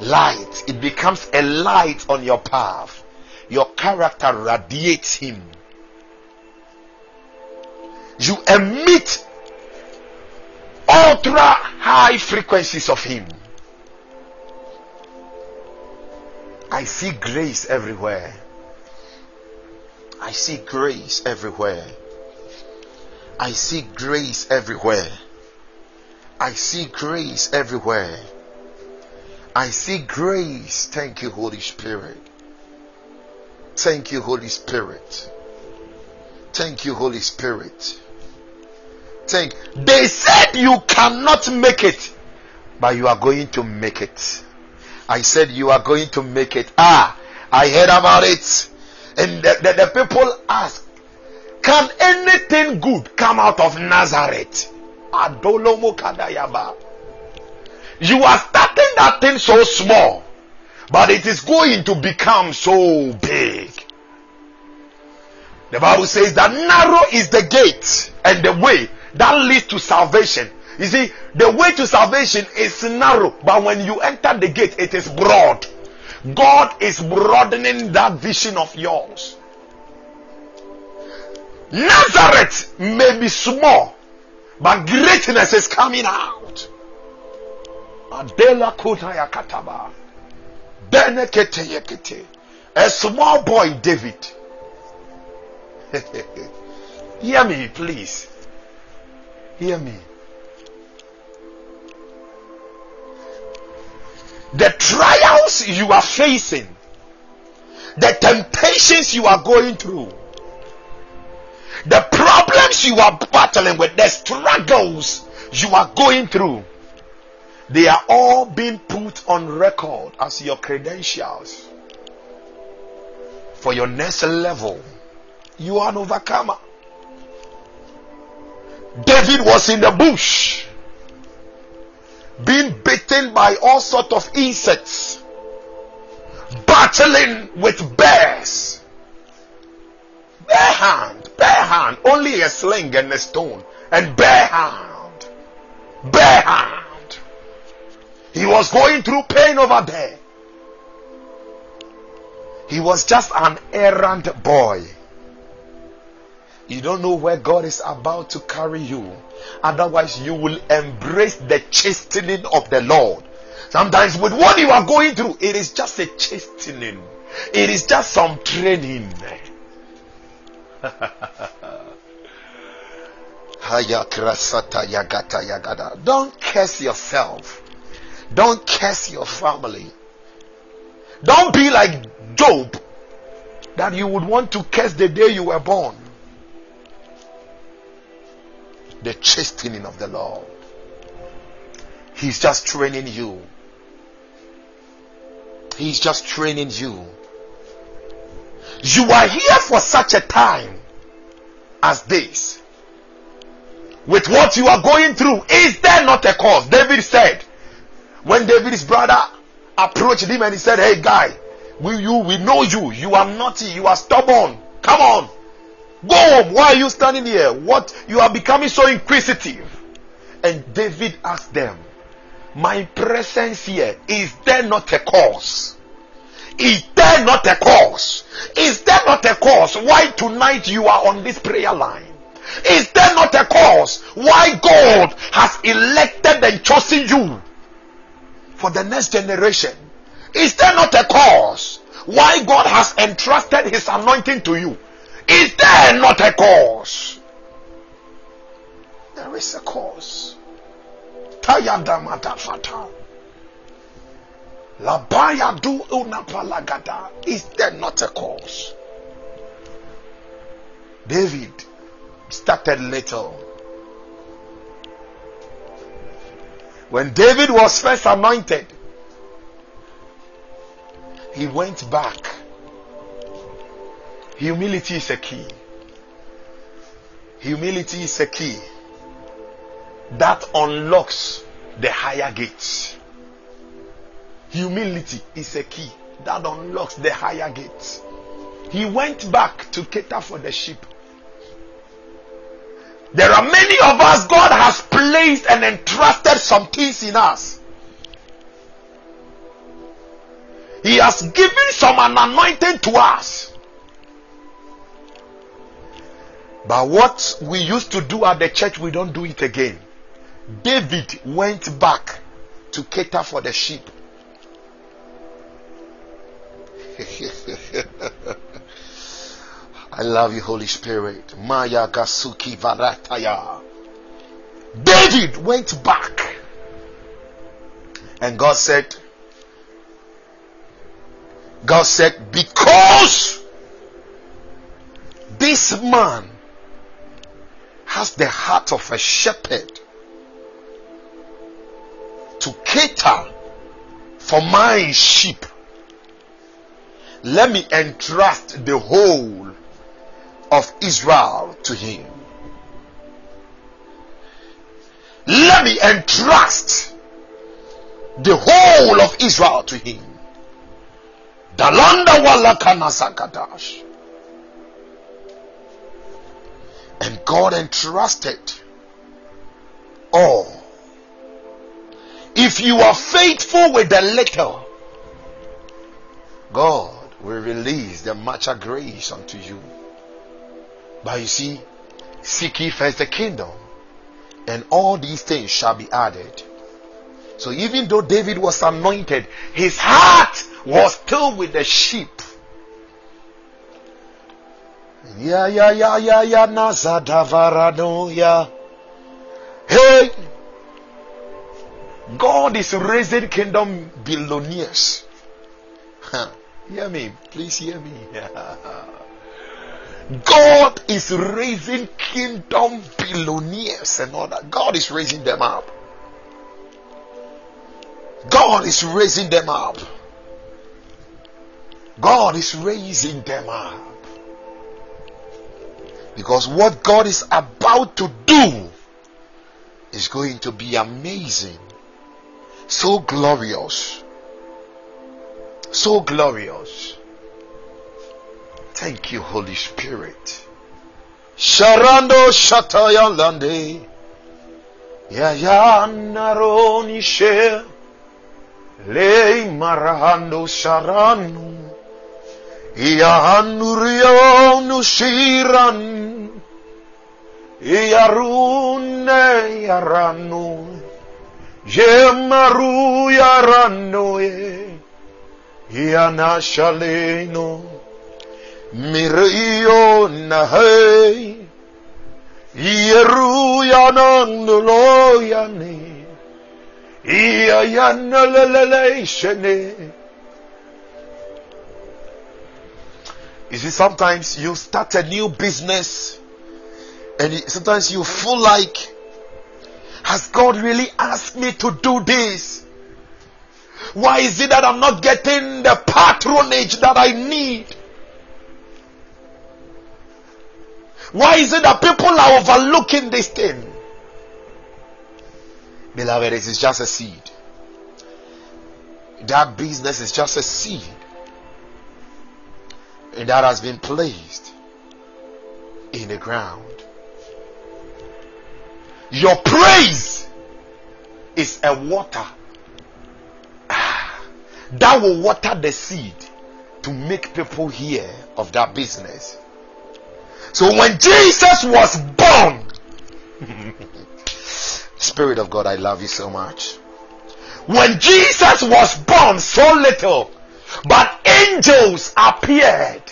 [SPEAKER 5] Light, it becomes a light on your path. Your character radiates him. You emit ultra high frequencies of Him. I see grace everywhere. I see grace everywhere. I see grace everywhere. I see grace everywhere. I see grace. Thank you, Holy Spirit. Thank you, Holy Spirit. Thank you, Holy Spirit. Think. They said you cannot make it, but you are going to make it. I said you are going to make it. Ah, I heard about it. And the, the, the people ask, Can anything good come out of Nazareth? Adolomo Kadayaba. You are starting that thing so small, but it is going to become so big. The Bible says that narrow is the gate and the way that leads to salvation. You see, the way to salvation is narrow, but when you enter the gate, it is broad. God is broadening that vision of yours. Nazareth may be small, but greatness is coming out. Adela Kutaya Kataba. Benekete Yekete. A small boy, David. Hear me, please. Hear me. The trials you are facing, the temptations you are going through, the problems you are battling with, the struggles you are going through, they are all being put on record as your credentials for your next level. You are an overcomer. David was in the bush being bitten by all sort of insects, battling with bears. Bare hand, bare hand, only a sling and a stone, and bare hand, bare hand. He was going through pain over there. He was just an errand boy. You don't know where God is about to carry you. Otherwise, you will embrace the chastening of the Lord. Sometimes, with what you are going through, it is just a chastening, it is just some training. Don't curse yourself. Don't curse your family. Don't be like Job that you would want to curse the day you were born. The chastening of the Lord. He's just training you. He's just training you. You are here for such a time as this. With what you are going through, is there not a cause? David said, when David's brother approached him and he said, Hey guy, we you we know you. You are naughty, you are stubborn. Come on. Go home. Why are you standing here? What you are becoming so inquisitive? And David asked them, My presence here, is there not a cause? Is there not a cause? Is there not a cause why tonight you are on this prayer line? Is there not a cause why God has elected and chosen you for the next generation? Is there not a cause why God has entrusted his anointing to you? Is there not a cause? There is a cause. Tayadamatafata. Labaya du unapalagada. Is there not a cause? David started little. When David was first anointed, he went back. Humility is a key. Humility is a key that unlocks the higher gates. Humility is a key that unlocks the higher gates. He went back to cater for the sheep. There are many of us, God has placed and entrusted some things in us. He has given some an anointing to us. But what we used to do at the church, we don't do it again. David went back to cater for the sheep. I love you, Holy Spirit. Maya Gasuki Varataya. David went back. And God said, God said, because this man has the heart of a shepherd to cater for my sheep, let me entrust the whole of Israel to him. Let me entrust the whole of Israel to him. Dalanda walakana sakatash. And God entrusted all. If you are faithful with the little, God will release the much grace unto you. But you see, seek ye first the kingdom, and all these things shall be added. So even though David was anointed, his heart was still with the sheep. Yeah, yeah, yeah, yeah, Nazadavarano, yeah. Hey, God is raising kingdom billionaires. hear me, please hear me. God is raising kingdom billionaires and all that. God is raising them up. God is raising them up. God is raising them up. Because what God is about to do is going to be amazing. So glorious. So glorious. Thank you, Holy Spirit. Sharando. Ya ya naroni she. Le marahando sharanu. Ya anurionu shiran. Yarune yaranu. Yemaru yaranu. Yana shaleno. Mirio nahei. Yeru yanandulo yani. Iya yanalele You see, sometimes you start a new business and sometimes you feel like, has God really asked me to do this? Why is it that I'm not getting the patronage that I need? Why is it that people are overlooking this thing? Beloved, it is just a seed. That business is just a seed. And that has been placed in the ground. Your praise is a water ah, that will water the seed to make people hear of that business. So when Jesus was born, Spirit of God, I love you so much. When Jesus was born, so little, but angels appeared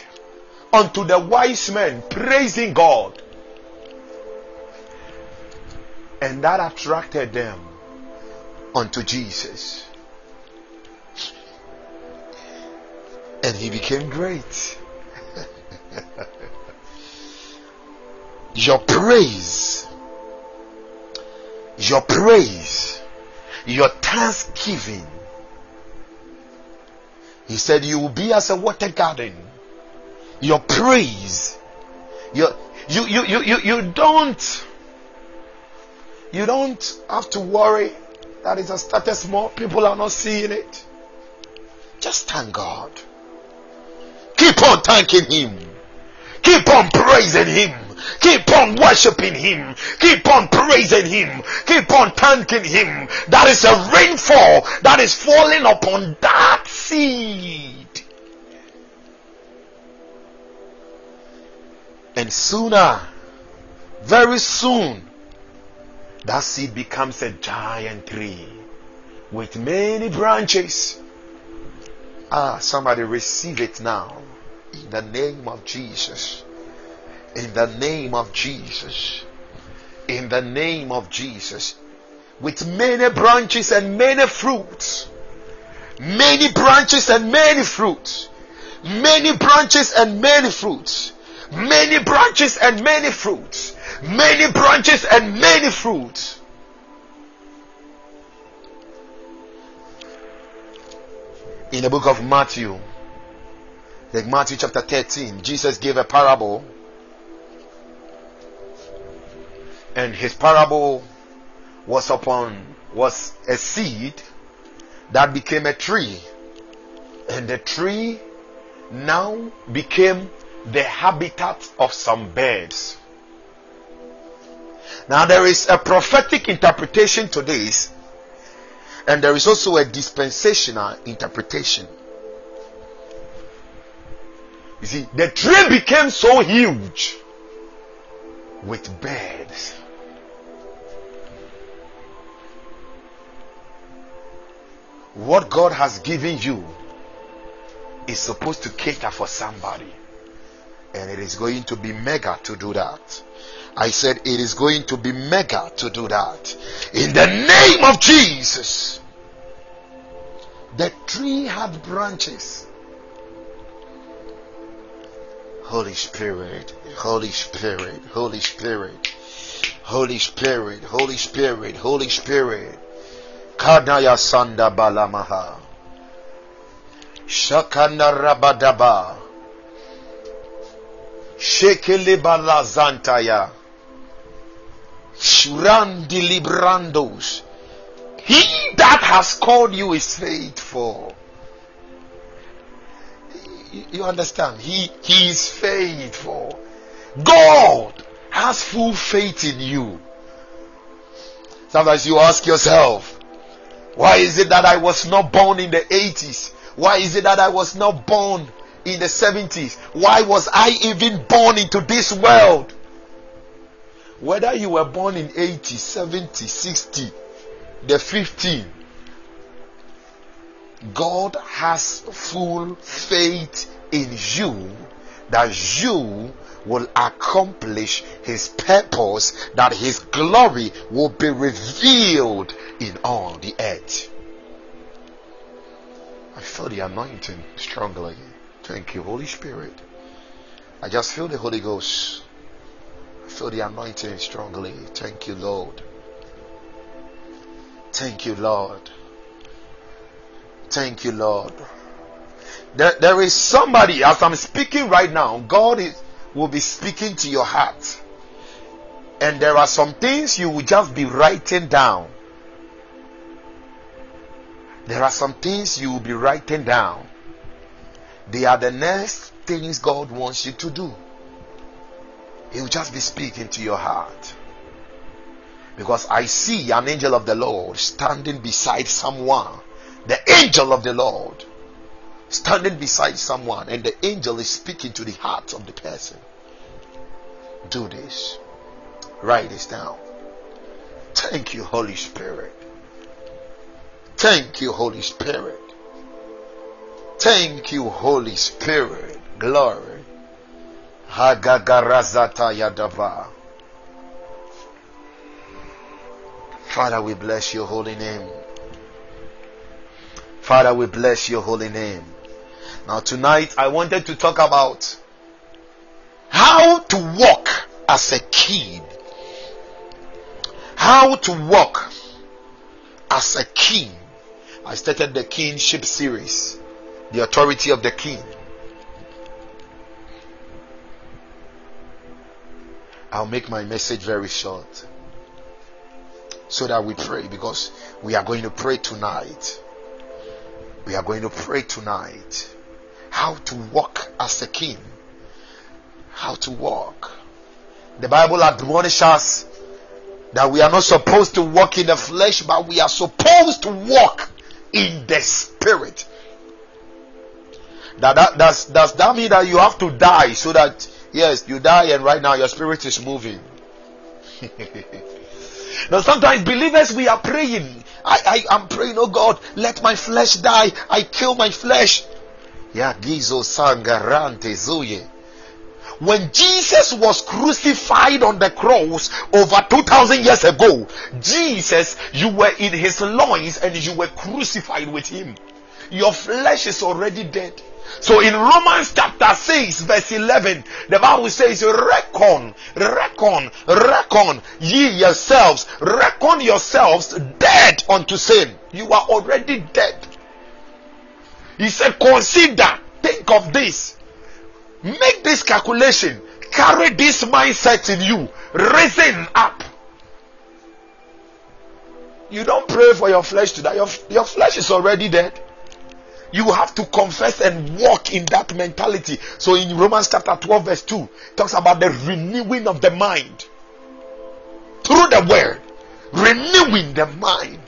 [SPEAKER 5] unto the wise men, praising God. And that attracted them unto Jesus. And he became great. your praise, your praise, your thanksgiving. He said, You will be as a water garden. Your praise, your, you, you, you, you, you don't, you don't have to worry that it has started small. People are not seeing it. Just thank God. Keep on thanking Him. Keep on praising Him. Keep on worshiping Him. Keep on praising Him. Keep on thanking Him. That is a rainfall that is falling upon that seed. And sooner, very soon, that seed becomes a giant tree with many branches. Ah, somebody receive it now. In the name of Jesus. In the name of Jesus. In the name of Jesus. With many branches and many fruits. Many branches and many fruits. Many branches and many fruits. Many branches and many fruits. Many branches and many fruits. In the book of Matthew, like Matthew chapter 13, Jesus gave a parable. And his parable was upon was a seed that became a tree. And the tree now became the habitat of some birds. Now there is a prophetic interpretation to this, and there is also a dispensational interpretation. You see, the tree became so huge with birds. What God has given you is supposed to cater for somebody. And it is going to be mega to do that. I said it is going to be mega to do that. In the name of Jesus. The tree had branches. Holy Spirit, Holy Spirit, Holy Spirit, Holy Spirit, Holy Spirit, Holy Spirit. Kadaya Sanda Balamaha. Shakana Rabadaba. Shekele Balazantaya. Shurandi Librandos. He that has called you is faithful. You understand? He, he is faithful. God has full faith in you. Sometimes you ask yourself, why is it that I was not born in the 80s? Why is it that I was not born in the 70s? Why was I even born into this world? Whether you were born in 80, 70, 60, the 15, God has full faith in you that you will accomplish his purpose, that his glory will be revealed in all the earth. I feel the anointing strongly. Thank you, Holy Spirit. I just feel the Holy Ghost. I feel the anointing strongly. Thank you, Lord. Thank you, Lord. Thank you, Lord. There, there is somebody, as I'm speaking right now, God is, will be speaking to your heart. And there are some things you will just be writing down. There are some things you will be writing down. They are the next things God wants you to do. He will just be speaking to your heart. Because I see an angel of the Lord standing beside someone. The angel of the Lord standing beside someone, and the angel is speaking to the heart of the person. Do this. Write this down. Thank you, Holy Spirit. Thank you, Holy Spirit. Thank you, Holy Spirit. Glory. Yadava. Father, we bless your holy name. Father, we bless your holy name. Now, tonight I wanted to talk about how to walk as a king. How to walk as a king. I started the kingship series, the authority of the king. I'll make my message very short so that we pray because we are going to pray tonight. We are going to pray tonight. How to walk as a king. How to walk. The Bible admonishes us that we are not supposed to walk in the flesh, but we are supposed to walk in the spirit. That, that does, does that mean that you have to die so that yes, you die and right now your spirit is moving? now sometimes believers we are praying. I, I am praying, oh God, let my flesh die. I kill my flesh. Sangarante zuye. When Jesus was crucified on the cross over 2000 years ago, Jesus, you were in his loins and you were crucified with him. Your flesh is already dead. So in Romans chapter 6 verse 11, the Bible says, reckon, reckon, reckon ye yourselves, reckon yourselves dead unto sin. You are already dead. He said, consider, think of this. Make this calculation. Carry this mindset in you. Raising up. You don't pray for your flesh to die. Your, your flesh is already dead. You have to confess and walk in that mentality. So in Romans chapter 12, verse 2, talks about the renewing of the mind through the word. Renewing the mind.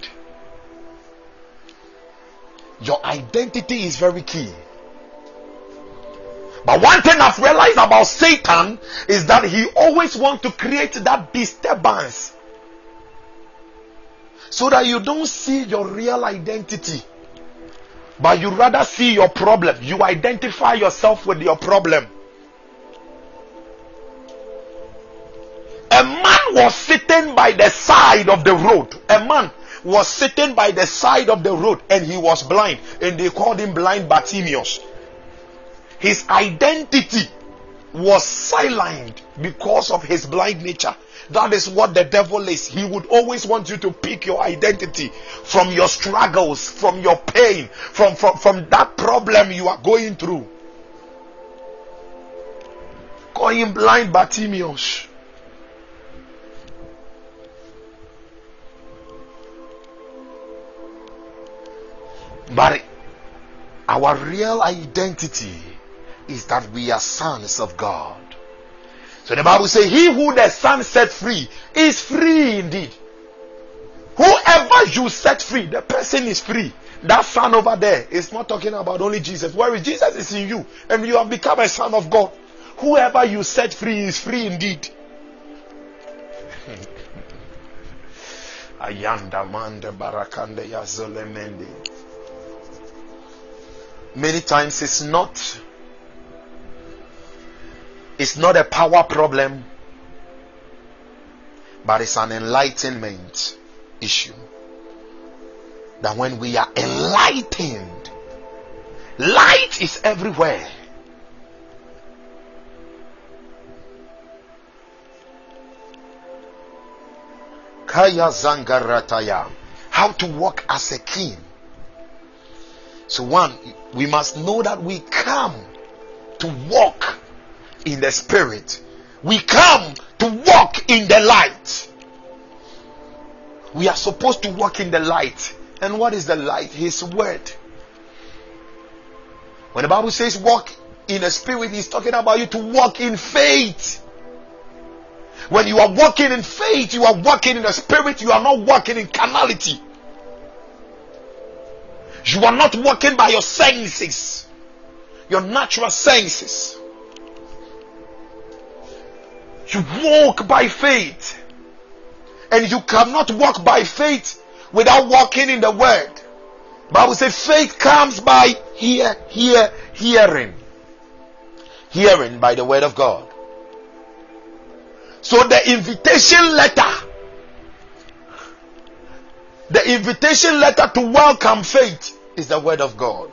[SPEAKER 5] Your identity is very key. But one thing I've realized about Satan is that he always wants to create that disturbance so that you don't see your real identity but you rather see your problem. You identify yourself with your problem. A man was sitting by the side of the road. A man was sitting by the side of the road and he was blind, and they called him blind Bartimaeus. His identity was silent because of his blind nature. That is what the devil is. He would always want you to pick your identity from your struggles, from your pain, from, from, from that problem you are going through. Going blind Bartimaeus. But our real identity is that we are sons of God. So the Bible says, He who the Son set free is free indeed. Whoever you set free, the person is free. That son over there is not talking about only Jesus. Whereas Jesus is in you and you have become a son of God. Whoever you set free is free indeed. Many times it's not it's not a power problem, but it's an enlightenment issue. That when we are enlightened, light is everywhere. Kaya Zangarataya. How to walk as a king. So, one, we must know that we come to walk in the spirit. We come to walk in the light. We are supposed to walk in the light. And what is the light? His word. When the Bible says walk in the spirit, he's talking about you to walk in faith. When you are walking in faith, you are walking in the spirit, you are not walking in carnality. You are not walking by your senses, your natural senses. You walk by faith. And you cannot walk by faith without walking in the word. Bible says faith comes by hear, hear, hearing. Hearing by the word of God. So the invitation letter, the invitation letter to welcome faith is the word of God.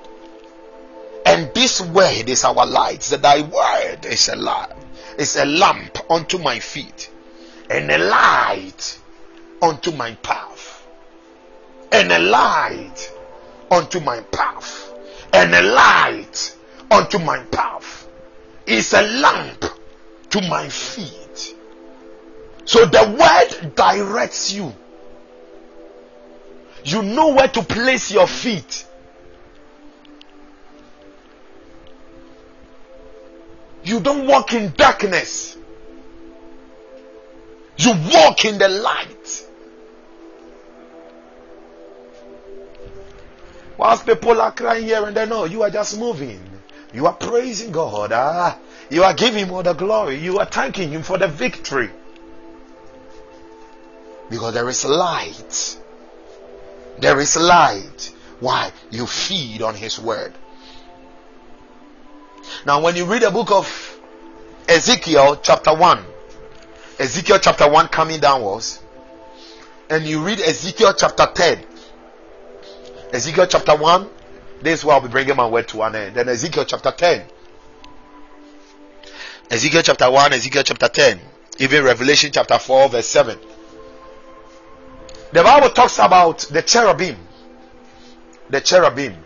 [SPEAKER 5] And this word is our light. So thy word is a light is a lamp unto my feet and a light unto my path. And a light unto my path. And a light unto my path is a lamp to my feet. So the word directs you. You know where to place your feet You don't walk in darkness. You walk in the light. Whilst people are crying here and there, no, you are just moving. You are praising God. Ah, you are giving Him all the glory. You are thanking Him for the victory. Because there is light. There is light. Why? You feed on His word. Now, when you read the book of Ezekiel, chapter 1, Ezekiel chapter 1 coming downwards, and you read Ezekiel chapter 10, Ezekiel chapter 1, This is where I'll be bringing my word to an end. Then Ezekiel chapter 10. Ezekiel chapter 1, Ezekiel chapter 10, even Revelation chapter 4, verse 7. The Bible talks about the cherubim. The cherubim.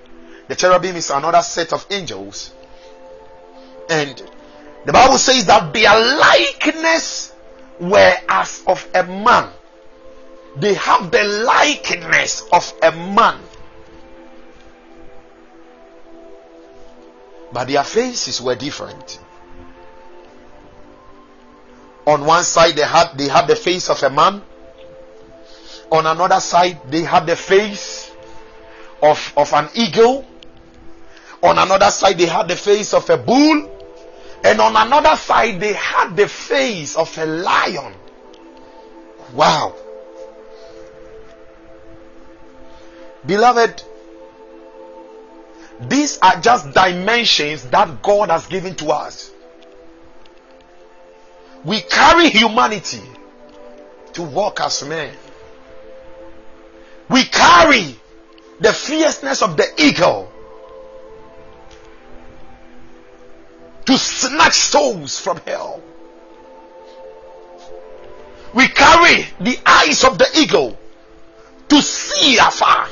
[SPEAKER 5] The cherubim is another set of angels. And the Bible says that their likeness were as of a man. They have the likeness of a man. But their faces were different. On one side they had they had the face of a man. On another side they had the face of, of an eagle. On another side they had the face of a bull. And on another side they had the face of a lion. Wow. Beloved, these are just dimensions that God has given to us. We carry humanity to walk as men. We carry the fierceness of the eagle to snatch souls from hell. We carry the eyes of the eagle to see afar.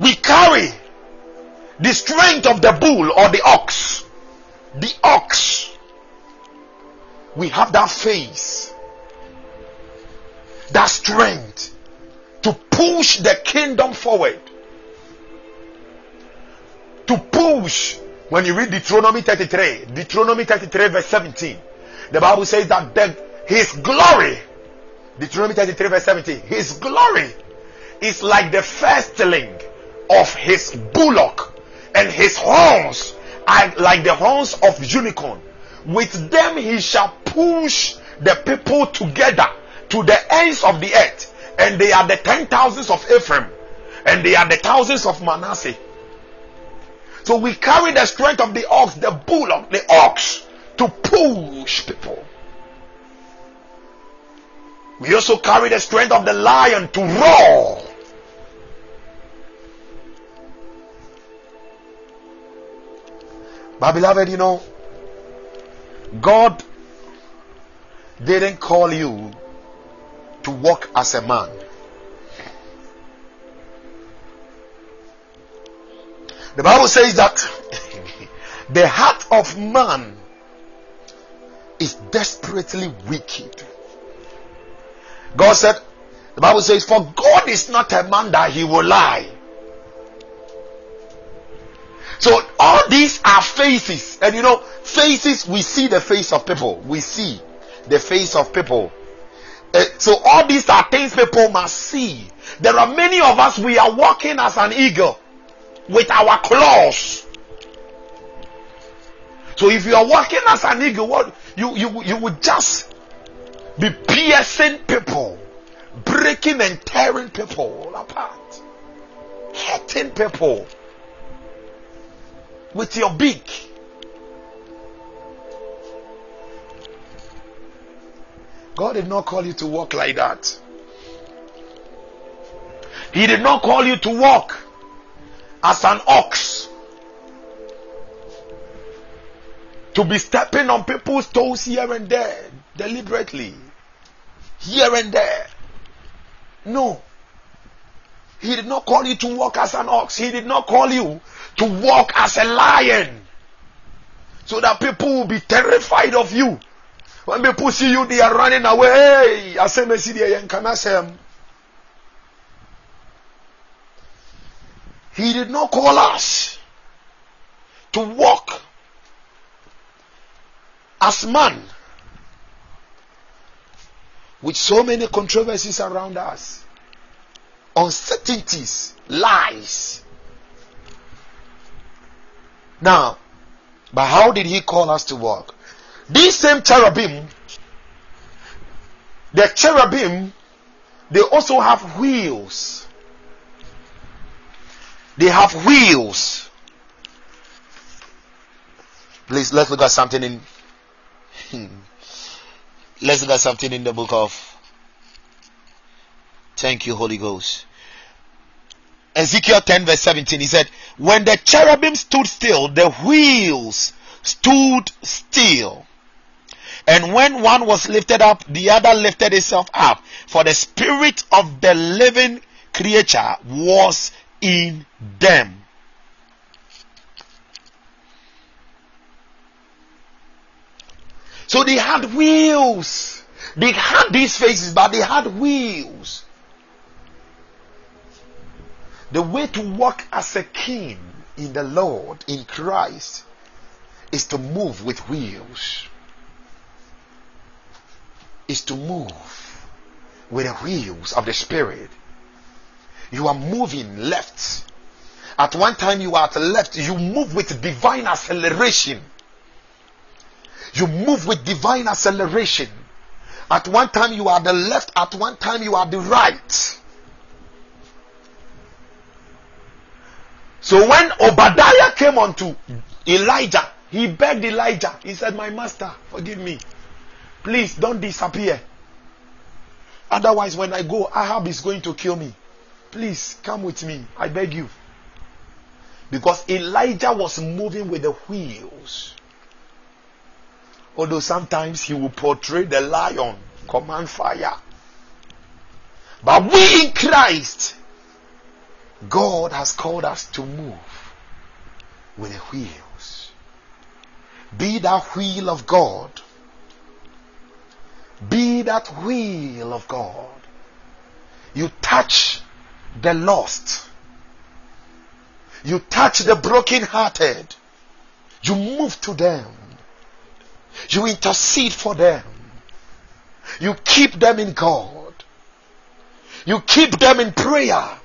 [SPEAKER 5] We carry the strength of the bull or the ox. The ox. We have that face, that strength to push the kingdom forward. To push. When you read Deuteronomy 33, Deuteronomy 33, verse 17, the Bible says that the, his glory, Deuteronomy 33, verse 17, his glory is like the firstling of his bullock and his horns are like the horns of unicorn. With them he shall push the people together to the ends of the earth. And they are the ten thousands of Ephraim, and they are the thousands of Manasseh. So we carry the strength of the ox, the bullock, the ox to push people. We also carry the strength of the lion to roar. But beloved, you know, God didn't call you to walk as a man. The Bible says that the heart of man is desperately wicked. God said, the Bible says, For God is not a man that he will lie. So all these are faces, and you know, faces, we see the face of people. We see the face of people. Uh, so all these are things people must see. There are many of us, we are walking as an eagle with our claws. So if you are walking as an eagle, what you you you would just be piercing people, breaking and tearing people apart, hurting people with your beak. God did not call you to walk like that. He did not call you to walk as an ox. To be stepping on people's toes here and there deliberately. Here and there. No. He did not call you to walk as an ox. He did not call you to walk as a lion. So that people will be terrified of you. When people see you, they are running away. Hey, He did not call us to walk as man with so many controversies around us, uncertainties, lies. Now, but how did he call us to walk? These same cherubim, the cherubim, they also have wheels. They have wheels. Please, let's look at something in. Hmm. let's look at something in the book of Thank you, Holy Ghost. Ezekiel 10, verse 17, he said, When the cherubim stood still, the wheels stood still. And when one was lifted up, the other lifted itself up. For the spirit of the living creature was in them. So they had wheels. They had these faces, but they had wheels. The way to walk as a king in the Lord, in Christ, is to move with wheels. Is to move with the wheels of the Spirit. You are moving left. At one time you are at the left, you move with divine acceleration. You move with divine acceleration. At one time you are the left, at one time you are the right. So when Obadiah came unto Elijah, he begged Elijah. He said, My master, forgive me. Please don't disappear. Otherwise, when I go, Ahab is going to kill me. Please come with me. I beg you. Because Elijah was moving with the wheels. Although sometimes he will portray the lion, command fire. But we in Christ, God has called us to move with the wheels. Be that wheel of God. Be that wheel of God. You touch the lost. You touch the broken-hearted. You move to them. You intercede for them. You keep them in God. You keep them in prayer.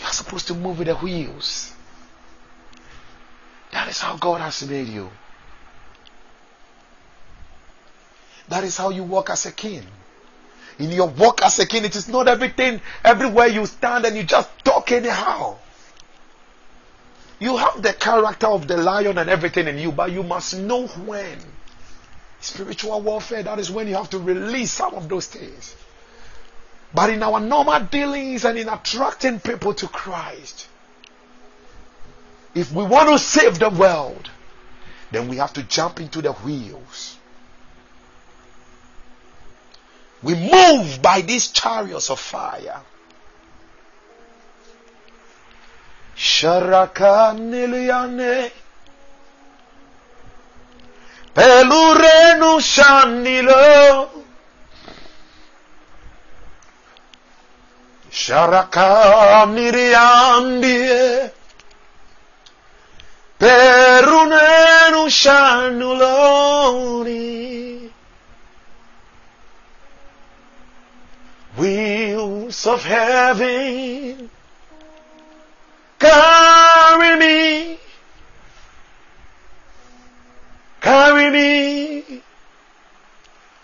[SPEAKER 5] You are supposed to move with the wheels. That is how God has made you. That is how you walk as a king. In your walk as a king, it is not everything, everywhere you stand and you just talk anyhow. You have the character of the lion and everything in you, but you must know when. Spiritual warfare, that is when you have to release some of those things. But in our normal dealings and in attracting people to Christ, if we want to save the world, then we have to jump into the wheels. We move by these chariots of fire. Sharaka niliane Pelurenu shanilo. Sharaka niriandie Perunenu shanuloni Wheels of heaven Carry me. Carry me.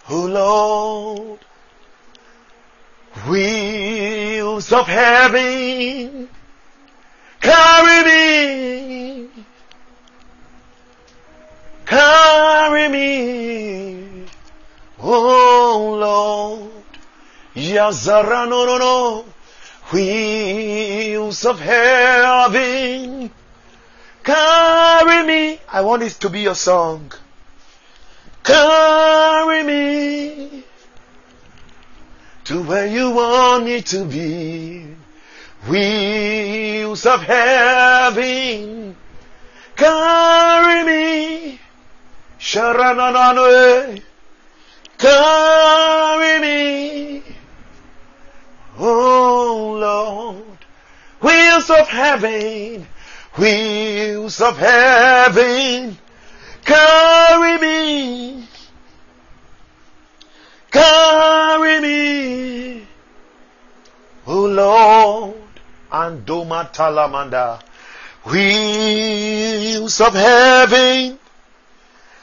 [SPEAKER 5] Oh Lord. Wheels of heaven. Carry me. Carry me. Oh Lord. Yazara no no no. Wheels of heaven, carry me. I want it to be your song. Carry me to where you want me to be. Wheels of heaven, carry me. Sharananane, eh. carry me. Oh Lord, wheels of heaven, wheels of heaven, carry me, carry me. Oh Lord, Andoma Talamanda, wheels of heaven,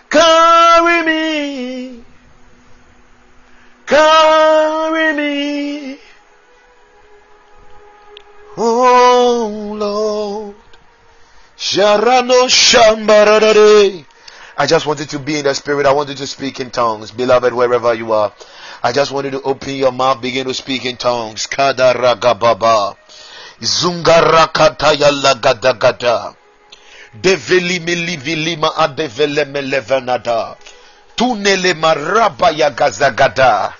[SPEAKER 5] carry me, carry me. Oh Lord, Sharano Shambarare, I just wanted to be in the spirit. I wanted to speak in tongues. Beloved, wherever you are, I just wanted to open your mouth, begin to speak in tongues. Kadaragababa. Zungarakataya lagadagada. Develi milivilima adevele melevenada. Tunele maraba ya gazagada.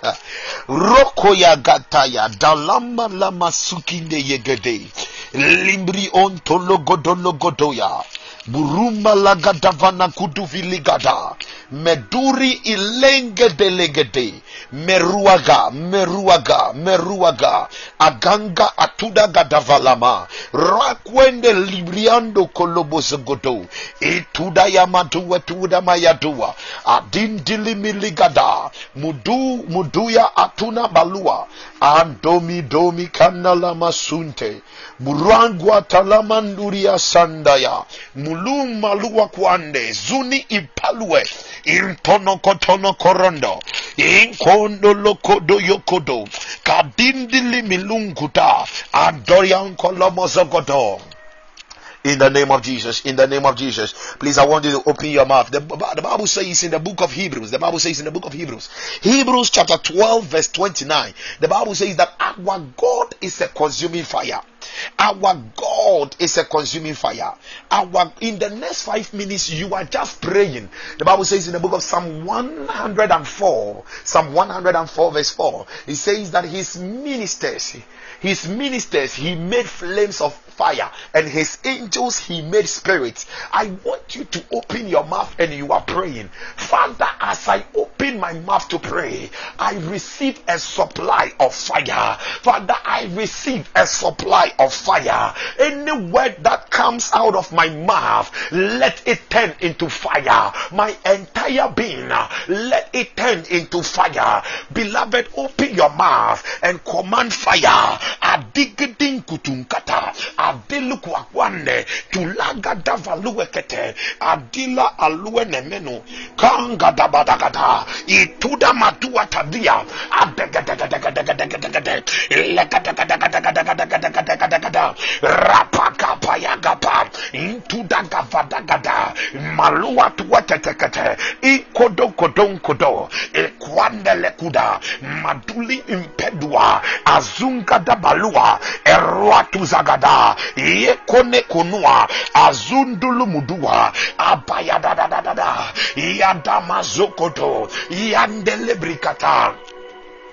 [SPEAKER 5] Roko ya gataya. Dalama lama sukinde yegede. Limbri on tologodologodoya. Buruma lagadavana kuduviligada. Meduri ilengedelegede. Meruaga, meruaga, meruaga. Aganga atuda gadavalama. Rakwende libriando kolobozogodo. ituda yamatua tuda mayadua. Adindili miligada. Mudu, muduya atuna balua andomi domi kanalama sunte. Murangwa talamanduria sandaya. Muluma luwa kwande zuni ipalwe intonokotonokorondo inkondolokodoyokodo kadindili milunguta. Adoriankolomozogodo In the name of Jesus, in the name of Jesus, please, I want you to open your mouth. The, the Bible says in the book of Hebrews, the Bible says in the book of Hebrews, Hebrews chapter 12, verse 29, the Bible says that our God is a consuming fire. Our God is a consuming fire. Our in the next five minutes, you are just praying. The Bible says in the book of Psalm 104, Psalm 104, verse 4, it says that his ministers, his ministers, he made flames of fire, and his angels he made spirits. I want you to open your mouth and you are praying. Father, as I open my mouth to pray, I receive a supply of fire. Father, I receive a supply of fire. Any word that comes out of my mouth, let it turn into fire. My entire being, let it turn into fire. Beloved, open your mouth and command fire. abilukwakwane kete adila alue nemenu kangadabadagada ituda matua tabia abegadegedegedegedegede ilegadegedegedegedegedegedegedegede rapakapayagapa intudagavadagada malua tuatetekete ikodokodonkodo ekwandelecuda maduli impedua. Azungadabalua erwatuzagada yekonekonua azundulumudua abayadadadadada yadamazokodo yandelebrikata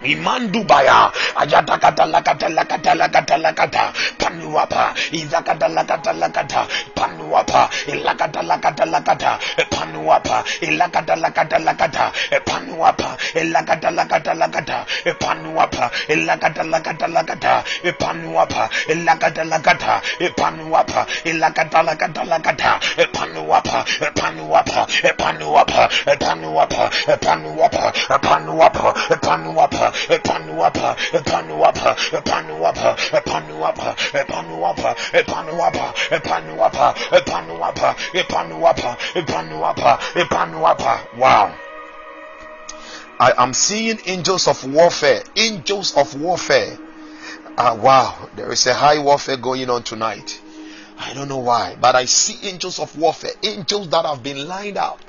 [SPEAKER 5] Imandu baya ayatakata lakata lakata lakata lakata panuapa izakata lakata lakata panuapa ilakata lakata lakata panuapa ilakata lakata lakata panuapa ilakata lakata lakata panuapa ilakata lakata lakata panuapa ilakata lakata panuapa ilakata lakata lakata panuapa panuapa panuapa panuapa panuapa panuapa panuapa panuapa panuapa panuapa panuapa panuapa panuapa panuapa panuapa panuapa panuapa wow. I am seeing angels of warfare angels of warfare. Uh, wow. There is a high warfare going on tonight. I don't know why but I see angels of warfare angels that have been lined up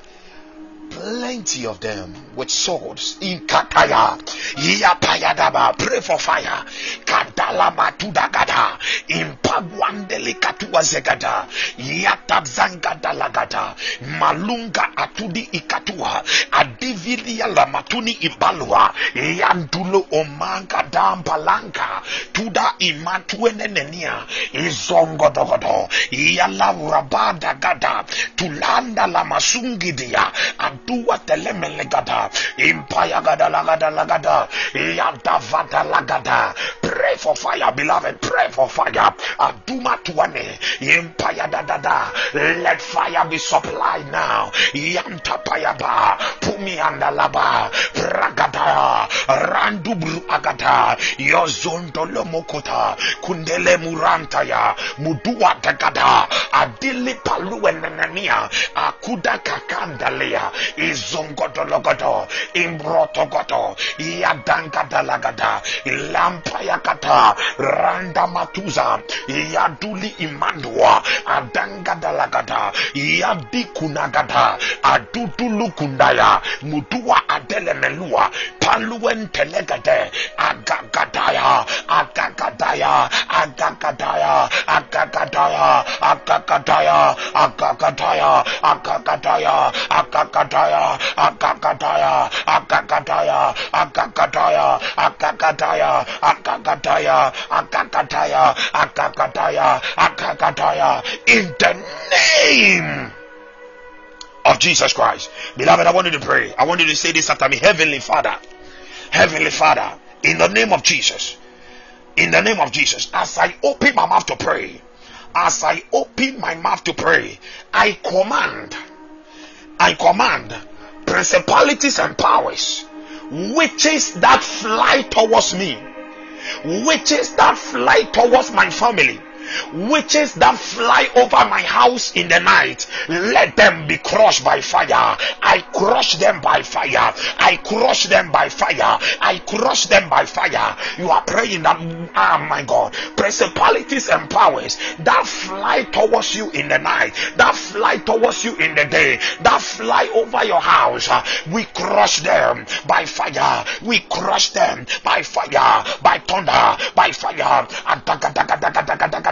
[SPEAKER 5] plenty of them with swords. In kataya yapayadaba pray for fire. Kadala matudagada impagwandele katua zegada. Yatabzangadalagada malunga atudi ikatua. Adivilia lamatuni ibalwa. Yandulo omanga dampalanka tuda imatuenenenia izongodogodo yalaurabadagada tulanda la masungidia adua telemelegada impayagada lagada lagada yadavada lagada pray for fire beloved. Pray for fire. Aduma tuane. Impayadadada. Let fire be supplied now. Yantapayaba. Pumi andalaba pragada randubru agada. Yozontolomokota kundele muranta murantaya. Mudua dagada. Adili palu paluenenania akuda kakandalea izongodologodo imbrotogodo yadangadalagada lampayakata randamatuza yaduli imandwa adangadalagada yadikunagada adudulukundaya muduwa adelemelua paluentelegede agagadaya agagadaya agagadaya agagadaya agagadaya agagadaya agagadaya agagadaya agagadaya agagadaya agagadaya agagadaya agagadaya agagadaya agagadaya agagadaya in the name of Jesus Christ. Beloved, I want you to pray. I want you to say this after me. Heavenly Father, Heavenly Father, in the name of Jesus, in the name of Jesus, as I open my mouth to pray, as I open my mouth to pray, I command, Command principalities and powers, witches that fly towards me, witches that fly towards my family, witches that fly over my house in the night let them be crushed by fire. I crush them by fire. I crush them by fire. I crush them by fire. You are praying that ah my god principalities and powers that fly towards you in the night that fly towards you in the day that fly over your house we crush them by fire. We crush them by fire by thunder by fire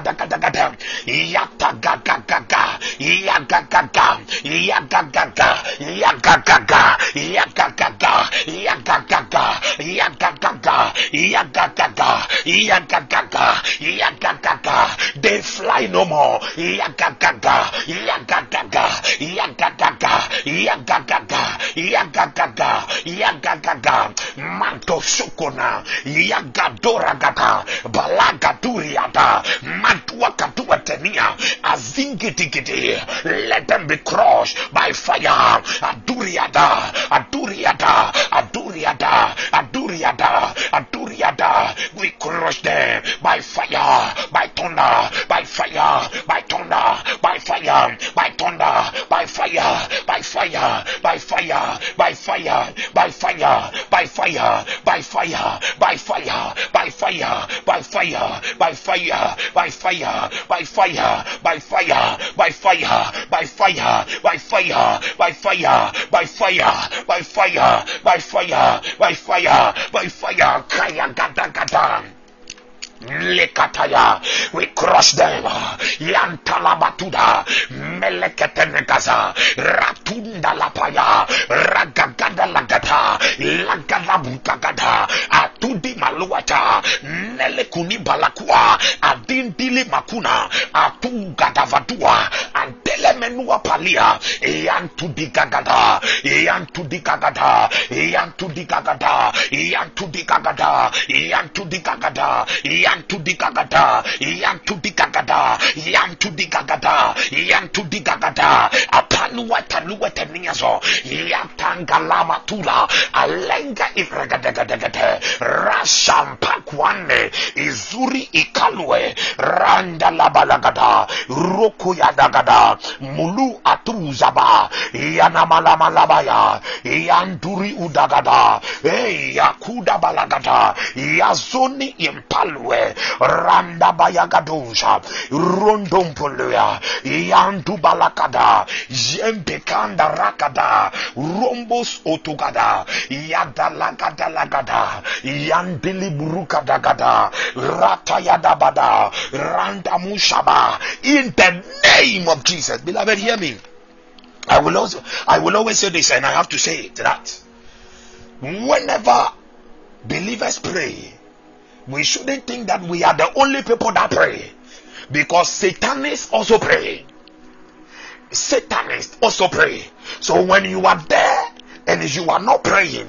[SPEAKER 5] Yatagagagaga, yatagagaga, yagagaga, yagagaga, yagagaga, yagagaga, yagagaga, yagagaga, yagagaga, yagagaga, yagagaga. They fly no more. Yagagaga, yagagaga, yagagaga, yagagaga, yagagaga, yagagaga. Manto sukuna, yagadoragata, balagaturiata, Let them be crushed by fire. Aduriada, aduriada, aduriada, aduriada, aduriada. We crush them by fire, by thunder, by fire, by thunder, by fire, by thunder, by fire, by fire, by fire, by fire, by fire, by fire, by fire, by fire, by fire, by fire, by fire, by fire, by fire, by fire, by fire, by fire, by fire, by fire, by fire, by fire, by fire, by fire, by fire, kaya gada gada. We crush them. Yantalabatuda. Meleketenegaza. Ratunda lapaya. Ragagada lagada. Lagadabukagada. Atudi maluata. Nelekuni balakua. Adindili makuna. Atugadavadua. Antelemenua palia. Yantudigagada. Yantudigagada. Yantudigagada. Yantudigagada. Yantudigagada. Yantudigagada. yantu digagada yantu digagada yantu digagada yantu digagada apaluwetaluweteniazo yatangalama alenga iregadegedegede rasampakwane izuri ikalwe randalabalagada rokoyadagada mulu atruzaba yanamalamalabaya yanduri udagada. Eyakudabalagada yazoni impalwe randa bayagadosha rondompoluya yandu balakada. Yempekanda rakada. Rombos otugada. Yadalagadalagada yandili burukadagada ratayadabada. Randamushaba. In the name of Jesus. Beloved hear me. I will also I will always say this and I have to say it that whenever believers pray we shouldn't think that we are the only people that pray. Because satanists also pray. Satanists also pray. So when you are there and you are not praying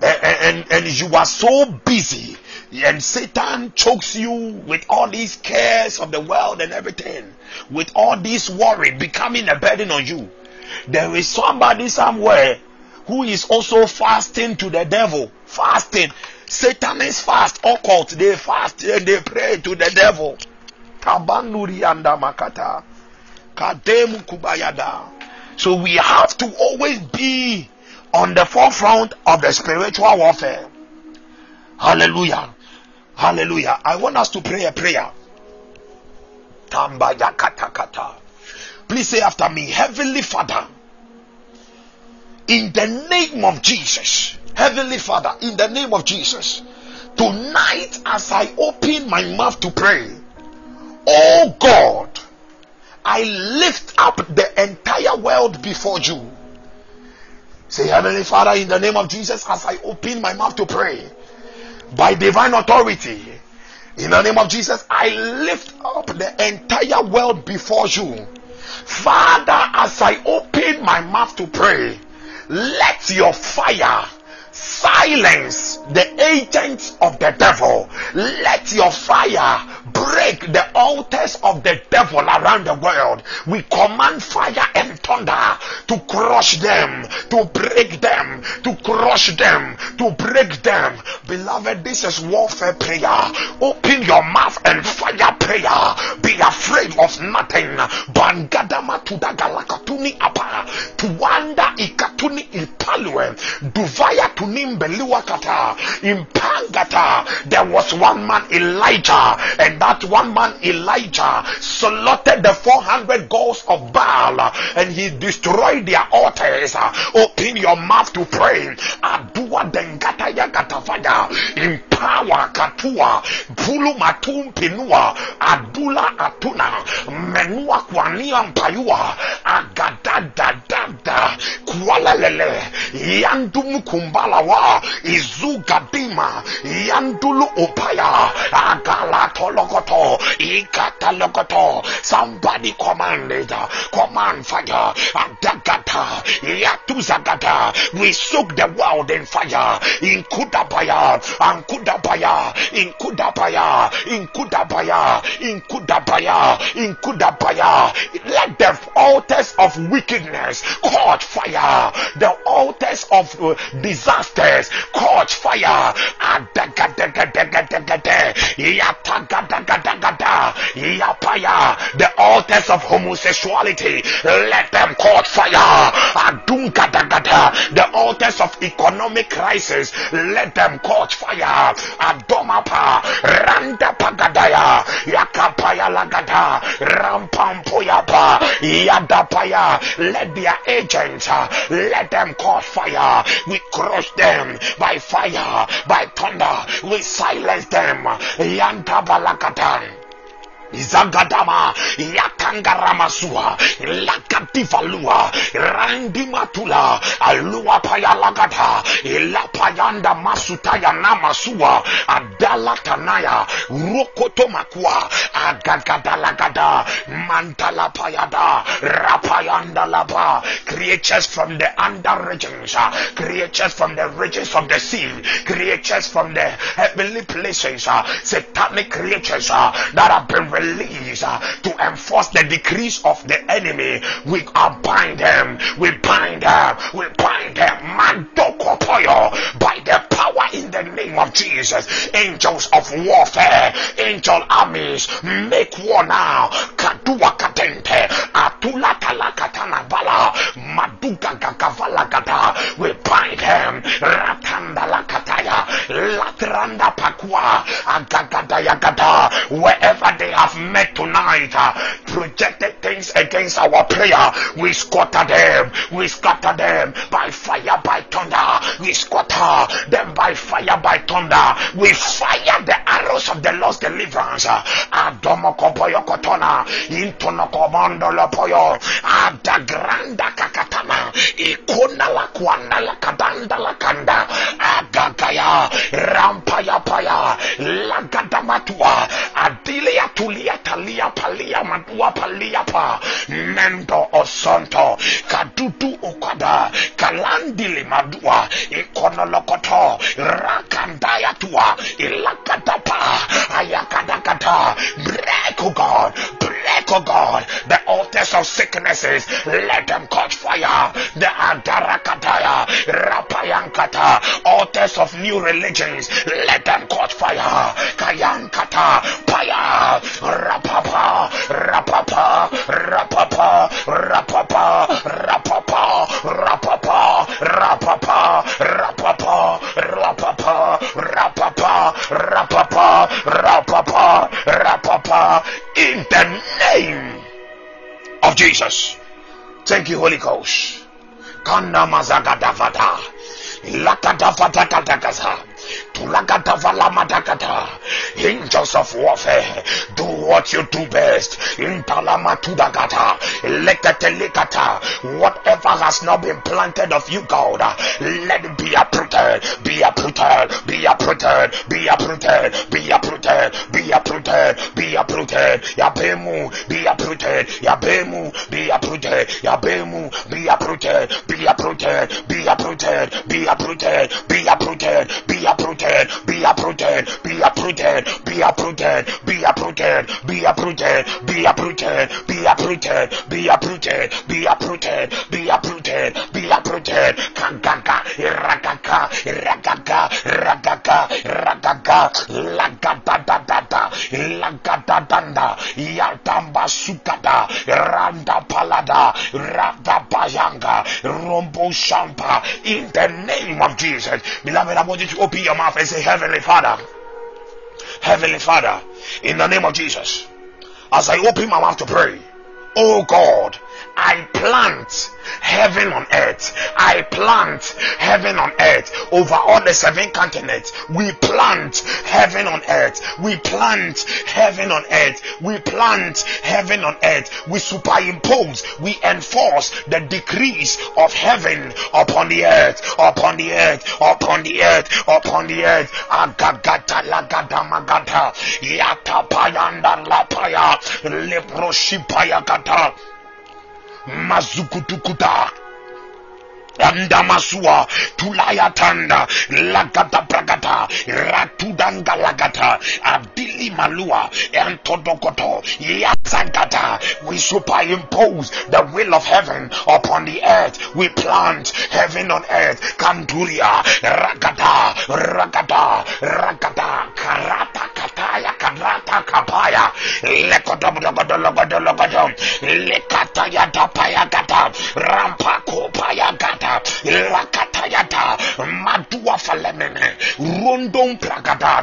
[SPEAKER 5] and, and, and you are so busy and satan chokes you with all these cares of the world and everything with all this worry becoming a burden on you there is somebody somewhere who is also fasting to the devil. Fasting Satan is fast. Occult, they fast and they pray to the devil. So we have to always be on the forefront of the spiritual warfare. Hallelujah. Hallelujah. I want us to pray a prayer. Please say after me, Heavenly Father, in the name of Jesus, Heavenly Father, in the name of Jesus, tonight as I open my mouth to pray, oh God, I lift up the entire world before you. Say, Heavenly Father, in the name of Jesus, as I open my mouth to pray, by divine authority, in the name of Jesus, I lift up the entire world before you. Father, as I open my mouth to pray, let your fire silence the agents of the devil. Let your fire break the altars of the devil around the world. We command fire and thunder to crush them, to break them, to crush them, to break them. Beloved, this is warfare prayer. Open your mouth and fire prayer. Be afraid of nothing. Bangadama apa. Ikatuni. Duvaya tunimbeliwakata. Impangata. There was one man Elijah and that one man Elijah slaughtered the 400 gods of Baal and he destroyed their altars. Open your mouth to pray. Adua dengata yagatafaya. Empower katua. Pulu matum pinua. Adula atuna. Menua kwania mpayua. Agadadadada. Kualalele. Yandumu kumbalawa. Izugadima. Yandulu opaya. Agalatolokoto. Ikatalokoto. Somebody command it. Command fire. Adagata. Yatuzagata. We soak the world in fire. In Kudabaya. And Kudabaya. In Kudabaya. In Kudabaya. In Kudabaya. In Kudabaya. Let the altars of wickedness catch fire. The altars of uh, disasters catch fire. The altars of homosexuality. Let them catch fire. The altars of economic crisis. Let them catch fire. Adomapa. Randa pagadaya. Yakapaya lagada. Rampampoyapa. Yadapaya. Let their agents. uh, Let them cause fire. We crush them by fire, by thunder. We silence them. Yantabalakatan. Izagadama Yakangaramazua Lakativalua Randimatula Alua Payalagata Ilapayanda Masutaya Namasua Adala Tanaya Rokotomakua Agagadalagada Rapayanda Lapa creatures from the under regions uh, creatures from the regions of the sea creatures from the heavenly places uh, satanic creatures uh, that have been released uh, to enforce the decrees of the enemy. We are bind them. We bind them. We bind them. Mandokopoyo by the power in the name of Jesus. Angels of warfare, angel armies, make war now. Kadua katente, atula talakatana bala, maduga gagavala gada. We bind them. Ratanda lakataya, latranda pakwa, agagadaya gada. Wherever they met tonight, uh, projected things against our prayer, we scatter them. We scatter them by fire, by thunder. We scatter them by fire, by thunder. We fire the arrows of the Lord's deliverance. Adomo kopoyo kotona, intono komando lopoyo, adagranda kakatana, ikona la kwanda la kadanda la kanda, agagaya, rampaya paya, lagadamatua, adilia tulia paliapalia madua paliapa mendo osonto. Kadudu ukada kalandili madua. Ikonolokoto rakandaya tua. Ilakatapa ayakadakata break oh o oh God, the altars of sicknesses, let them catch fire, the adarakataya, rapayankata, altars of new religions, let them catch fire, kayankata, paya, rapapa, rapapa, rapapa, rapapa, rapapa, rapapa, rapapa, rapapa, rapapa, rapapa, rapapa, rapapa, rapapa, in the name of Jesus. Thank you, Holy Ghost. Kanda mazagadavada. Lakadavadakadagaza. Angels of warfare, do what you do best. In whatever has not been planted of you, God, let it be uprooted, be uprooted, be uprooted, be uprooted, be uprooted, be uprooted, be uprooted. Be uprooted, be uprooted, be uprooted, be uprooted, be uprooted, be uprooted, be uprooted, be uprooted uprooted, be uprooted, be uprooted, be uprooted, be uprooted, be uprooted, be uprooted, be uprooted, be uprooted, be uprooted, be uprooted, be uprooted, kagaka, ragaka, ragaka, ragaka, ragaka, lagada da da da, lagada danda, yatamba sukada, randa palada, rada bayanga, rombo shampa, in the name of Jesus. Beloved, I want you to open your mouth and say, Heavenly Father, Heavenly Father, in the name of Jesus, as I open my mouth to pray, oh God, I plant heaven on earth. I plant heaven on earth over all the seven continents. We plant heaven on earth. We plant heaven on earth. We plant heaven on earth. We superimpose, we enforce the decrees of heaven upon the earth, upon the earth, upon the earth, upon the earth. Agagata lagada magata. Yata payanda lapaya. Leproshipaya Mazucutucuta. Mazukutukuta Andamasua tulaya tanda lagata bragata ratudanga lagata adili malua entodokoto yazagata we superimpose the will of heaven upon the earth. We plant heaven on earth. Kanduria ragada ragada ragada karata kataya karata kapaya. Lekodobodogodo madua falemene rondon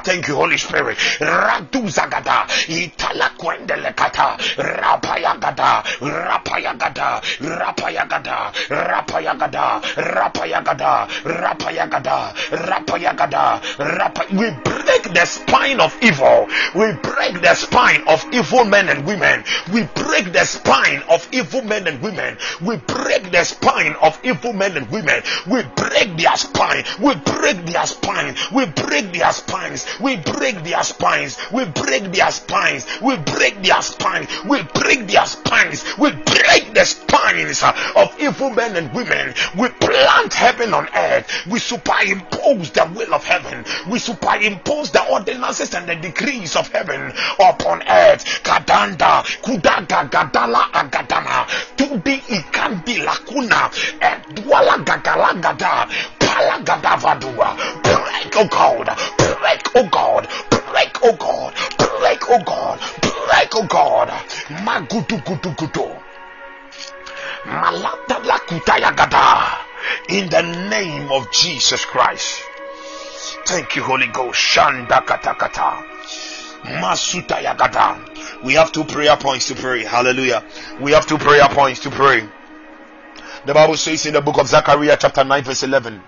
[SPEAKER 5] thank you holy spirit. Radu zagada rapayagada rapayagada rapayagada rapayagada rapayagada rapayagada rapayagada rapa we break the spine of evil. We break the spine of evil men and women. We break the spine of evil men and women. We break the spine of evil men and women. We break their spine. We break their spine. We break their spines. We break their spines. We break their spines. We break their spines. We break their spines. We break the spines of evil men and women. We plant heaven on earth. We superimpose the will of heaven. We superimpose the ordinances and the decrees of heaven upon earth. Kadanda, kudaga, gadala, agadana, tudi ikandi lakuna, Palagagalagada, Palagadavadua. Break, oh God, break, oh God, break, oh God, break, oh God, break, oh God. Magudu gudu gudu. Malata lakutayagada. In the name of Jesus Christ. Thank you, Holy Ghost. Shanda kata kata. Masuta yagada. We have two prayer points to pray. Hallelujah. We have two prayer points to pray. The Bible says in the book of Zechariah, chapter 9, verse 11.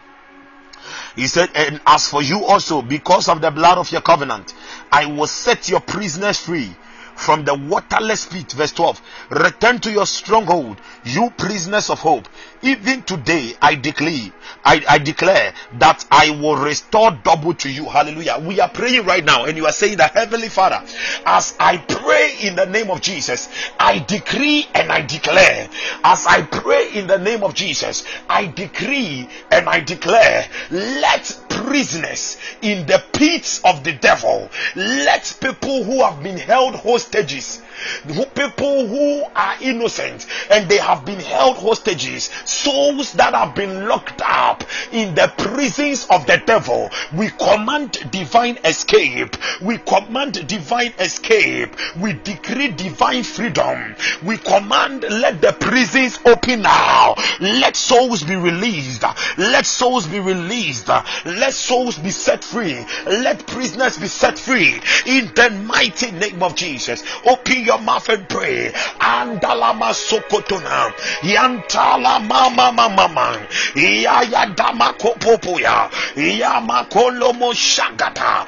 [SPEAKER 5] He said, And as for you also, because of the blood of your covenant, I will set your prisoners free from the waterless pit. Verse 12. Return to your stronghold, you prisoners of hope. Even today, I declare, I, I declare that I will restore double to you. Hallelujah. We are praying right now, and you are saying that Heavenly Father, as I pray in the name of Jesus, I decree and I declare. As I pray in the name of Jesus, I decree and I declare, let prisoners in the pits of the devil, let people who have been held hostages who people who are innocent and they have been held hostages, souls that have been locked up in the prisons of the devil. We command divine escape. We command divine escape. We decree divine freedom. We command let the prisons open now. Let souls be released. Let souls be released. Let souls be set free. Let prisoners be set free in the mighty name of Jesus. Open your mouth and pray. Andalama sokotona. Yantala mama mama mama. Yaya dama kopopoya. Yamakolo mo shagata.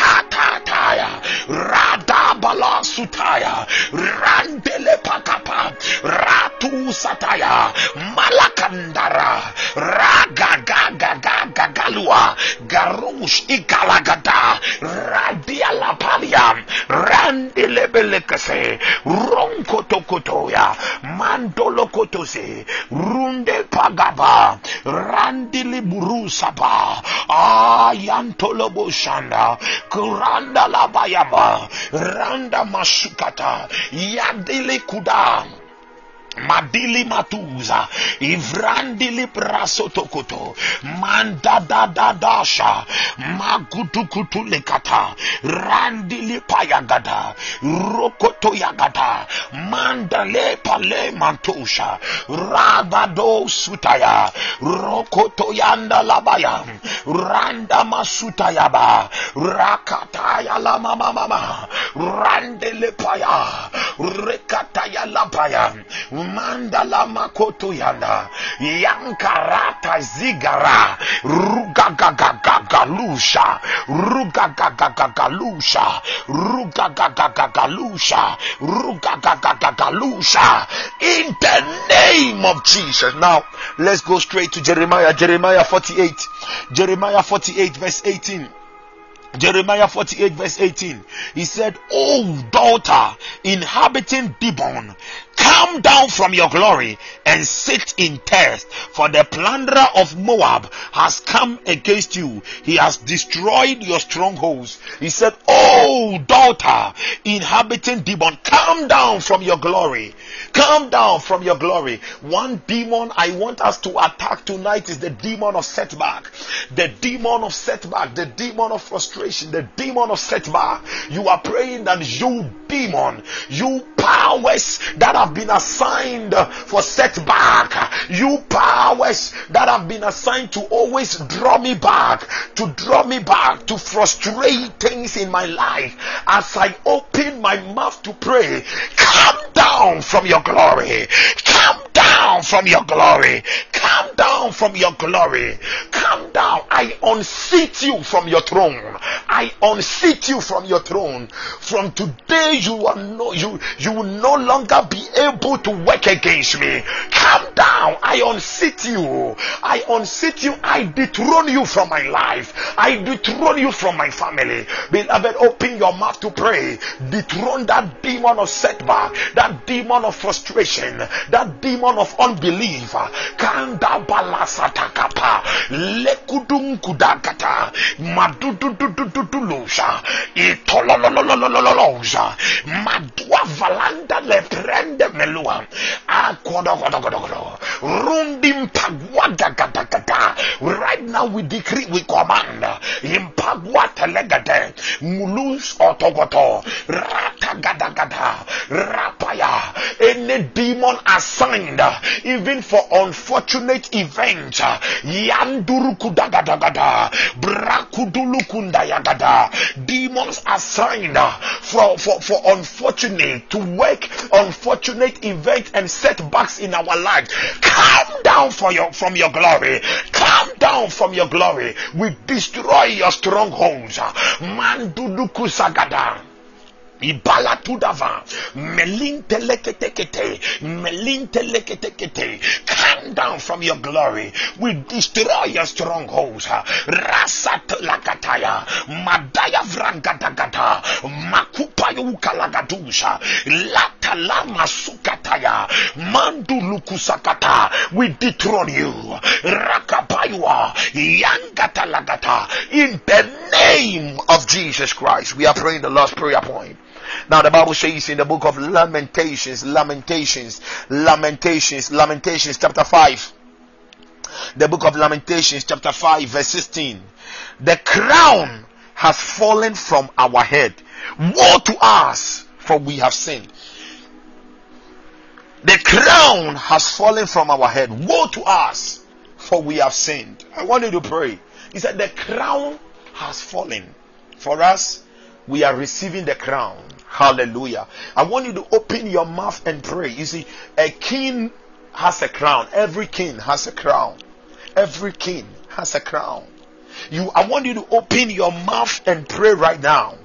[SPEAKER 5] Rakakataya. Radabala sutaya. Randele pakapa. Ratu sataya. Malakandara. Ragagagagagalua. Garush ikalagada. Radia lapalia. Randelebelekase. Ronkotokotoya. Mandolokotose. Runde pagaba. Randili burusaba. Ayantolobo Kuranda la bayaba. Randa masukata. Yadele kuda. Madili Matuza, Ivrandili Prasotokoto, Mandadadadasha, Magutukutu Lekata, Randili Payagada, Rokoto Yagada, Mandale Pale Mantosha, Rabado Sutaya, Rokoto Yanda Randa Masutayaba, Rakataya Lama Mama, Randele Paya, Rekataya Lapaya, mandala makoto yanda yankarata zigara. Rugagagagalusha rugagagagalusha rugagagagalusha rugagagagalusha in the name of Jesus. Now let's go straight to Jeremiah Jeremiah 48 Jeremiah 48 verse 18 Jeremiah 48 verse 18. He said, Oh daughter, inhabiting Dibon, come down from your glory and sit in test, for the plunderer of Moab has come against you. He has destroyed your strongholds. He said, Oh daughter, inhabiting Dibon, come down from your glory. Come down from your glory. One demon I want us to attack tonight is the demon of setback. The demon of setback, the demon of frustration, the demon of setback. You are praying that you demon, you powers that have been assigned for setback, you powers that have been assigned to always draw me back, to draw me back, to frustrate things in my life. As I open my mouth to pray, come down from your glory. Come down from your glory. Come down from your glory. Come down. I unseat you from your throne. I unseat you from your throne. From today, you are no you you will no longer be able to work against me. Come down. I unseat you. I unseat you. I dethrone you from my life. I dethrone you from my family. Beloved, open your mouth to pray. Dethrone that demon of setback, that demon of frustration, that demon of unbelief. Kanda balasatakapa. Lekudum kudakata. Madududududulusha. Itolololololololosa. Madua valanda le prende melua. Ah, Akodogodogodogodo. Rundim pagwa gata. Right now we decree, we command. Impagwa telegate. Mulus otogoto. Ratagadagada. Rapaya. Any demon assigned, even for unfortunate events. Yanduru kudagadagada. Brakudulu kundayagada. Demons assigned for, for, for unfortunate to work unfortunate events and setbacks in our lives. Come down for your from your glory. Come down from your glory. We destroy your strongholds. Manduduku sagada. Ibalatudava, melinte leketekete, melinte leketekete. Come down from your glory. We destroy your strongholds. Rasat lakataya, madaya vrangadagata, makupayo ukalagadusha, latalama sukataya, Mandu lukusakata. We dethrone you. Rakapayua, yangatalagata. In the name of Jesus Christ, we are praying the last prayer point. Now the Bible says in the book of Lamentations, Lamentations, Lamentations, Lamentations, chapter 5. The book of Lamentations, chapter 5, verse 16. The crown has fallen from our head. Woe to us, for we have sinned. The crown has fallen from our head. Woe to us, for we have sinned. I want you to pray. He said, The crown has fallen. For us, we are receiving the crown. Hallelujah. I want you to open your mouth and pray. You see, a king has a crown. Every king has a crown. Every king has a crown. You, I want you to open your mouth and pray right now.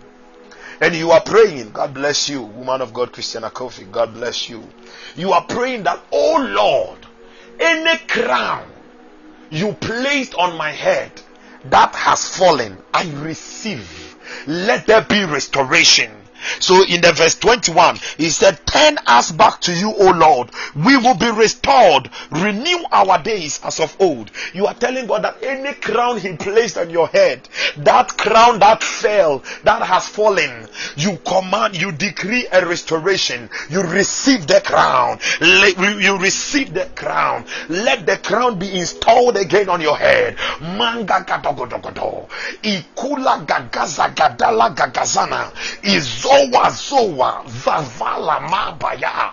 [SPEAKER 5] And you are praying, God bless you, woman of God, Christiana Kofi, God bless you. You are praying that, oh Lord, any crown you placed on my head that has fallen, I receive. Let there be restoration. So in the verse 21, he said, Turn us back to you, O Lord. We will be restored. Renew our days as of old. You are telling God that any crown he placed on your head, that crown that fell, that has fallen, you command, you decree a restoration. You receive the crown. You receive the crown. Let the crown be installed again on your head. Manga Ikula gagaza gadala gagazana. Izo Zoa Zavala Mabaya.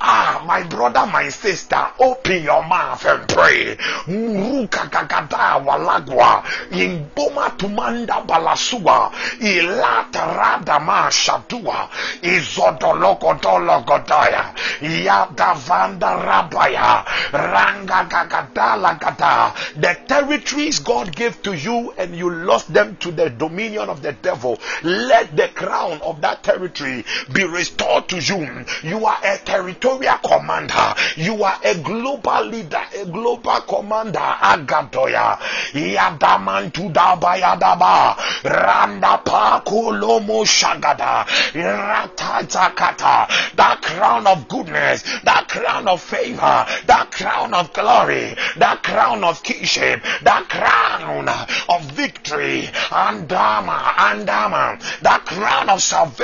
[SPEAKER 5] Ah, my brother, my sister, open your mouth and pray. Muruka Gagada Walagwa. Imboma Tumanda Balasua. Ilata Radama Shadua. Izodoloko Dologodaya. Yada Vanda Rabaya. Ranga Gagadala Gada. The territories God gave to you and you lost them to the dominion of the devil. Let the crown of that territory be restored to you. You are a territorial commander. You are a global leader, a global commander. Agadoya. Yadamantu dabayadaba. Randa pakolomo shagada. Ratatakata. That crown of goodness, that crown of favor, that crown of glory, that crown of kingship, that crown of victory. Andama, andama. That crown of salvation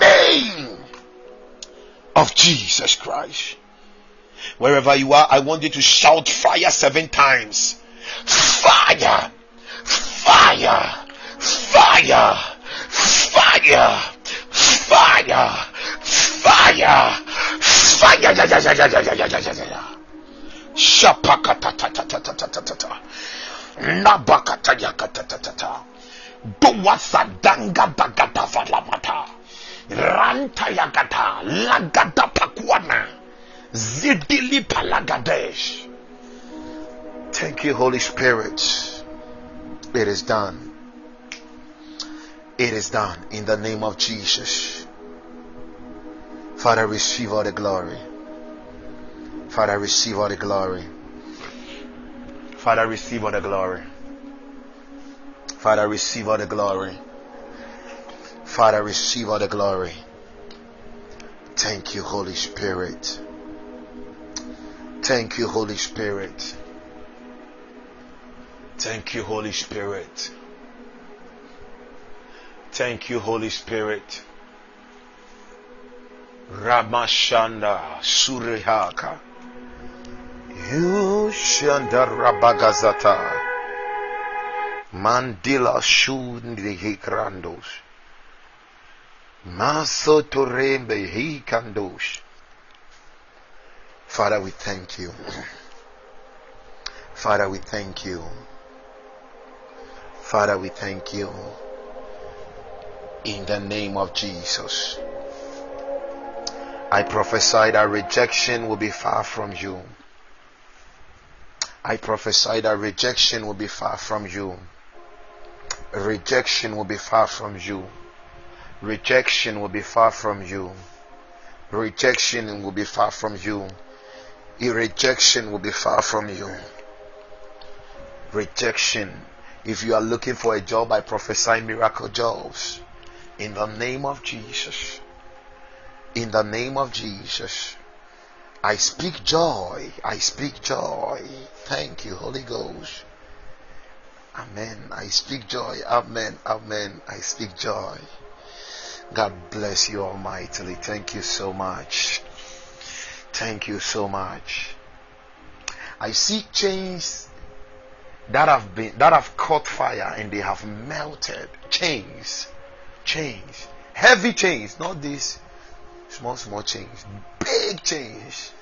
[SPEAKER 5] name of Jesus Christ. Wherever you are, I want you to shout fire seven times. Fire! Fire! Fire! Fire! Fire! Fire! Fire! Shapakata ta ta ta Ranta yagata lagada pakwana. Zidili palagadesh. Thank you, Holy Spirit. It is done. It is done in the name of Jesus. Father, receive all the glory. Father, receive all the glory. Father, receive all the glory. Father, receive all the glory. Father, receive all the glory. Thank you, Holy Spirit. Thank you, Holy Spirit. Thank you, Holy Spirit. Thank you, Holy Spirit. Ramashanda Surihaka. You Shanda Rabagazata. Mandila Shundi Hikrandos. Maso Torembe Hikandos. Father, we thank you. Father, we thank you. Father, we thank you. In the name of Jesus. I prophesy that rejection will be far from you. I prophesy that rejection will be far from you. Rejection will be far from you. Rejection will be far from you. Rejection will be far from you. Rejection will be far from you. Rejection. If you are looking for a job, I prophesy miracle jobs. In the name of Jesus. In the name of Jesus. I speak joy. I speak joy. Thank you, Holy Ghost. Amen. I speak joy. Amen. Amen. I speak joy. God bless you almightily. Thank you so much. Thank you so much. I see chains that have been that have caught fire and they have melted. Chains. Chains. Heavy chains, not these small small chains. Big chains.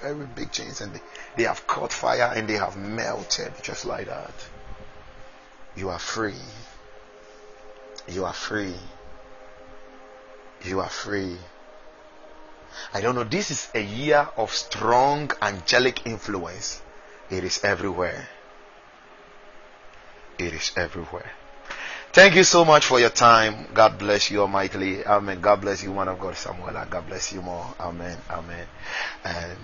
[SPEAKER 5] Very big chains and they, they have caught fire and they have melted just like that. You are free. You are free. You are free. I don't know. This is a year of strong angelic influence. It is everywhere. It is everywhere. Thank you so much for your time. God bless you almightily. Amen. God bless you, one of God, Samuel. God bless you more. Amen. Amen. And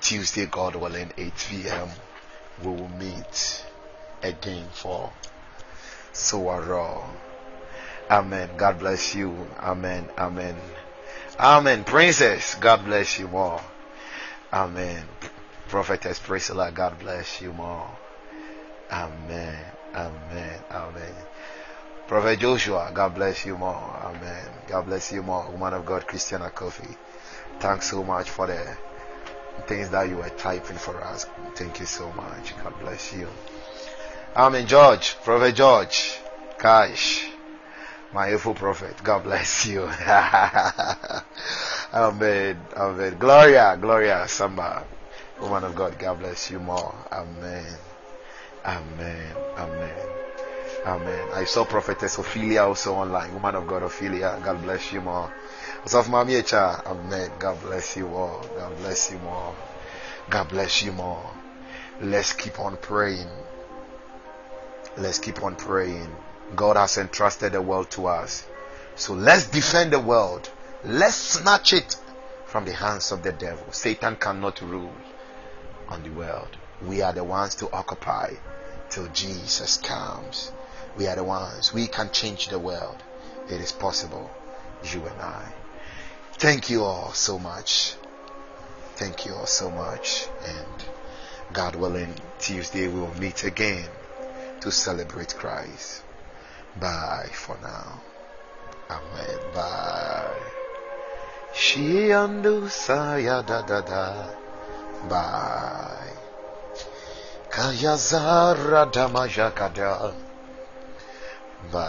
[SPEAKER 5] Tuesday, God willing, 8 p.m., we will meet again for Soa Raw. Amen. God bless you. Amen. Amen. Amen. Princess, God bless you more. Amen. Prophetess Priscilla, God bless you more. Amen. Amen. Amen. Prophet Joshua, God bless you more. Amen. God bless you more. Woman of God, Christiana Kofi. Thanks so much for the things that you were typing for us. Thank you so much. God bless you. Amen. George, Prophet George, Kash, my evil prophet. God bless you. Amen. Amen. Gloria, Gloria, Samba, woman of God. God bless you more. Amen. Amen. Amen. Amen. I saw prophetess Ophelia also online. Woman of God, Ophelia. God bless you more. Of Mami Echa. Amen. God bless you all. God bless you more. God bless you more. Let's keep on praying. Let's keep on praying. God has entrusted the world to us. So let's defend the world. Let's snatch it from the hands of the devil. Satan cannot rule on the world. We are the ones to occupy till Jesus comes. We are the ones. We can change the world. It is possible. You and I. Thank you all so much. Thank you all so much. And God willing, Tuesday we will meet again to celebrate Christ. Bye for now. Amen. Bye. She andu saya da da da. Bye. Kaya zara damajakada. Bye.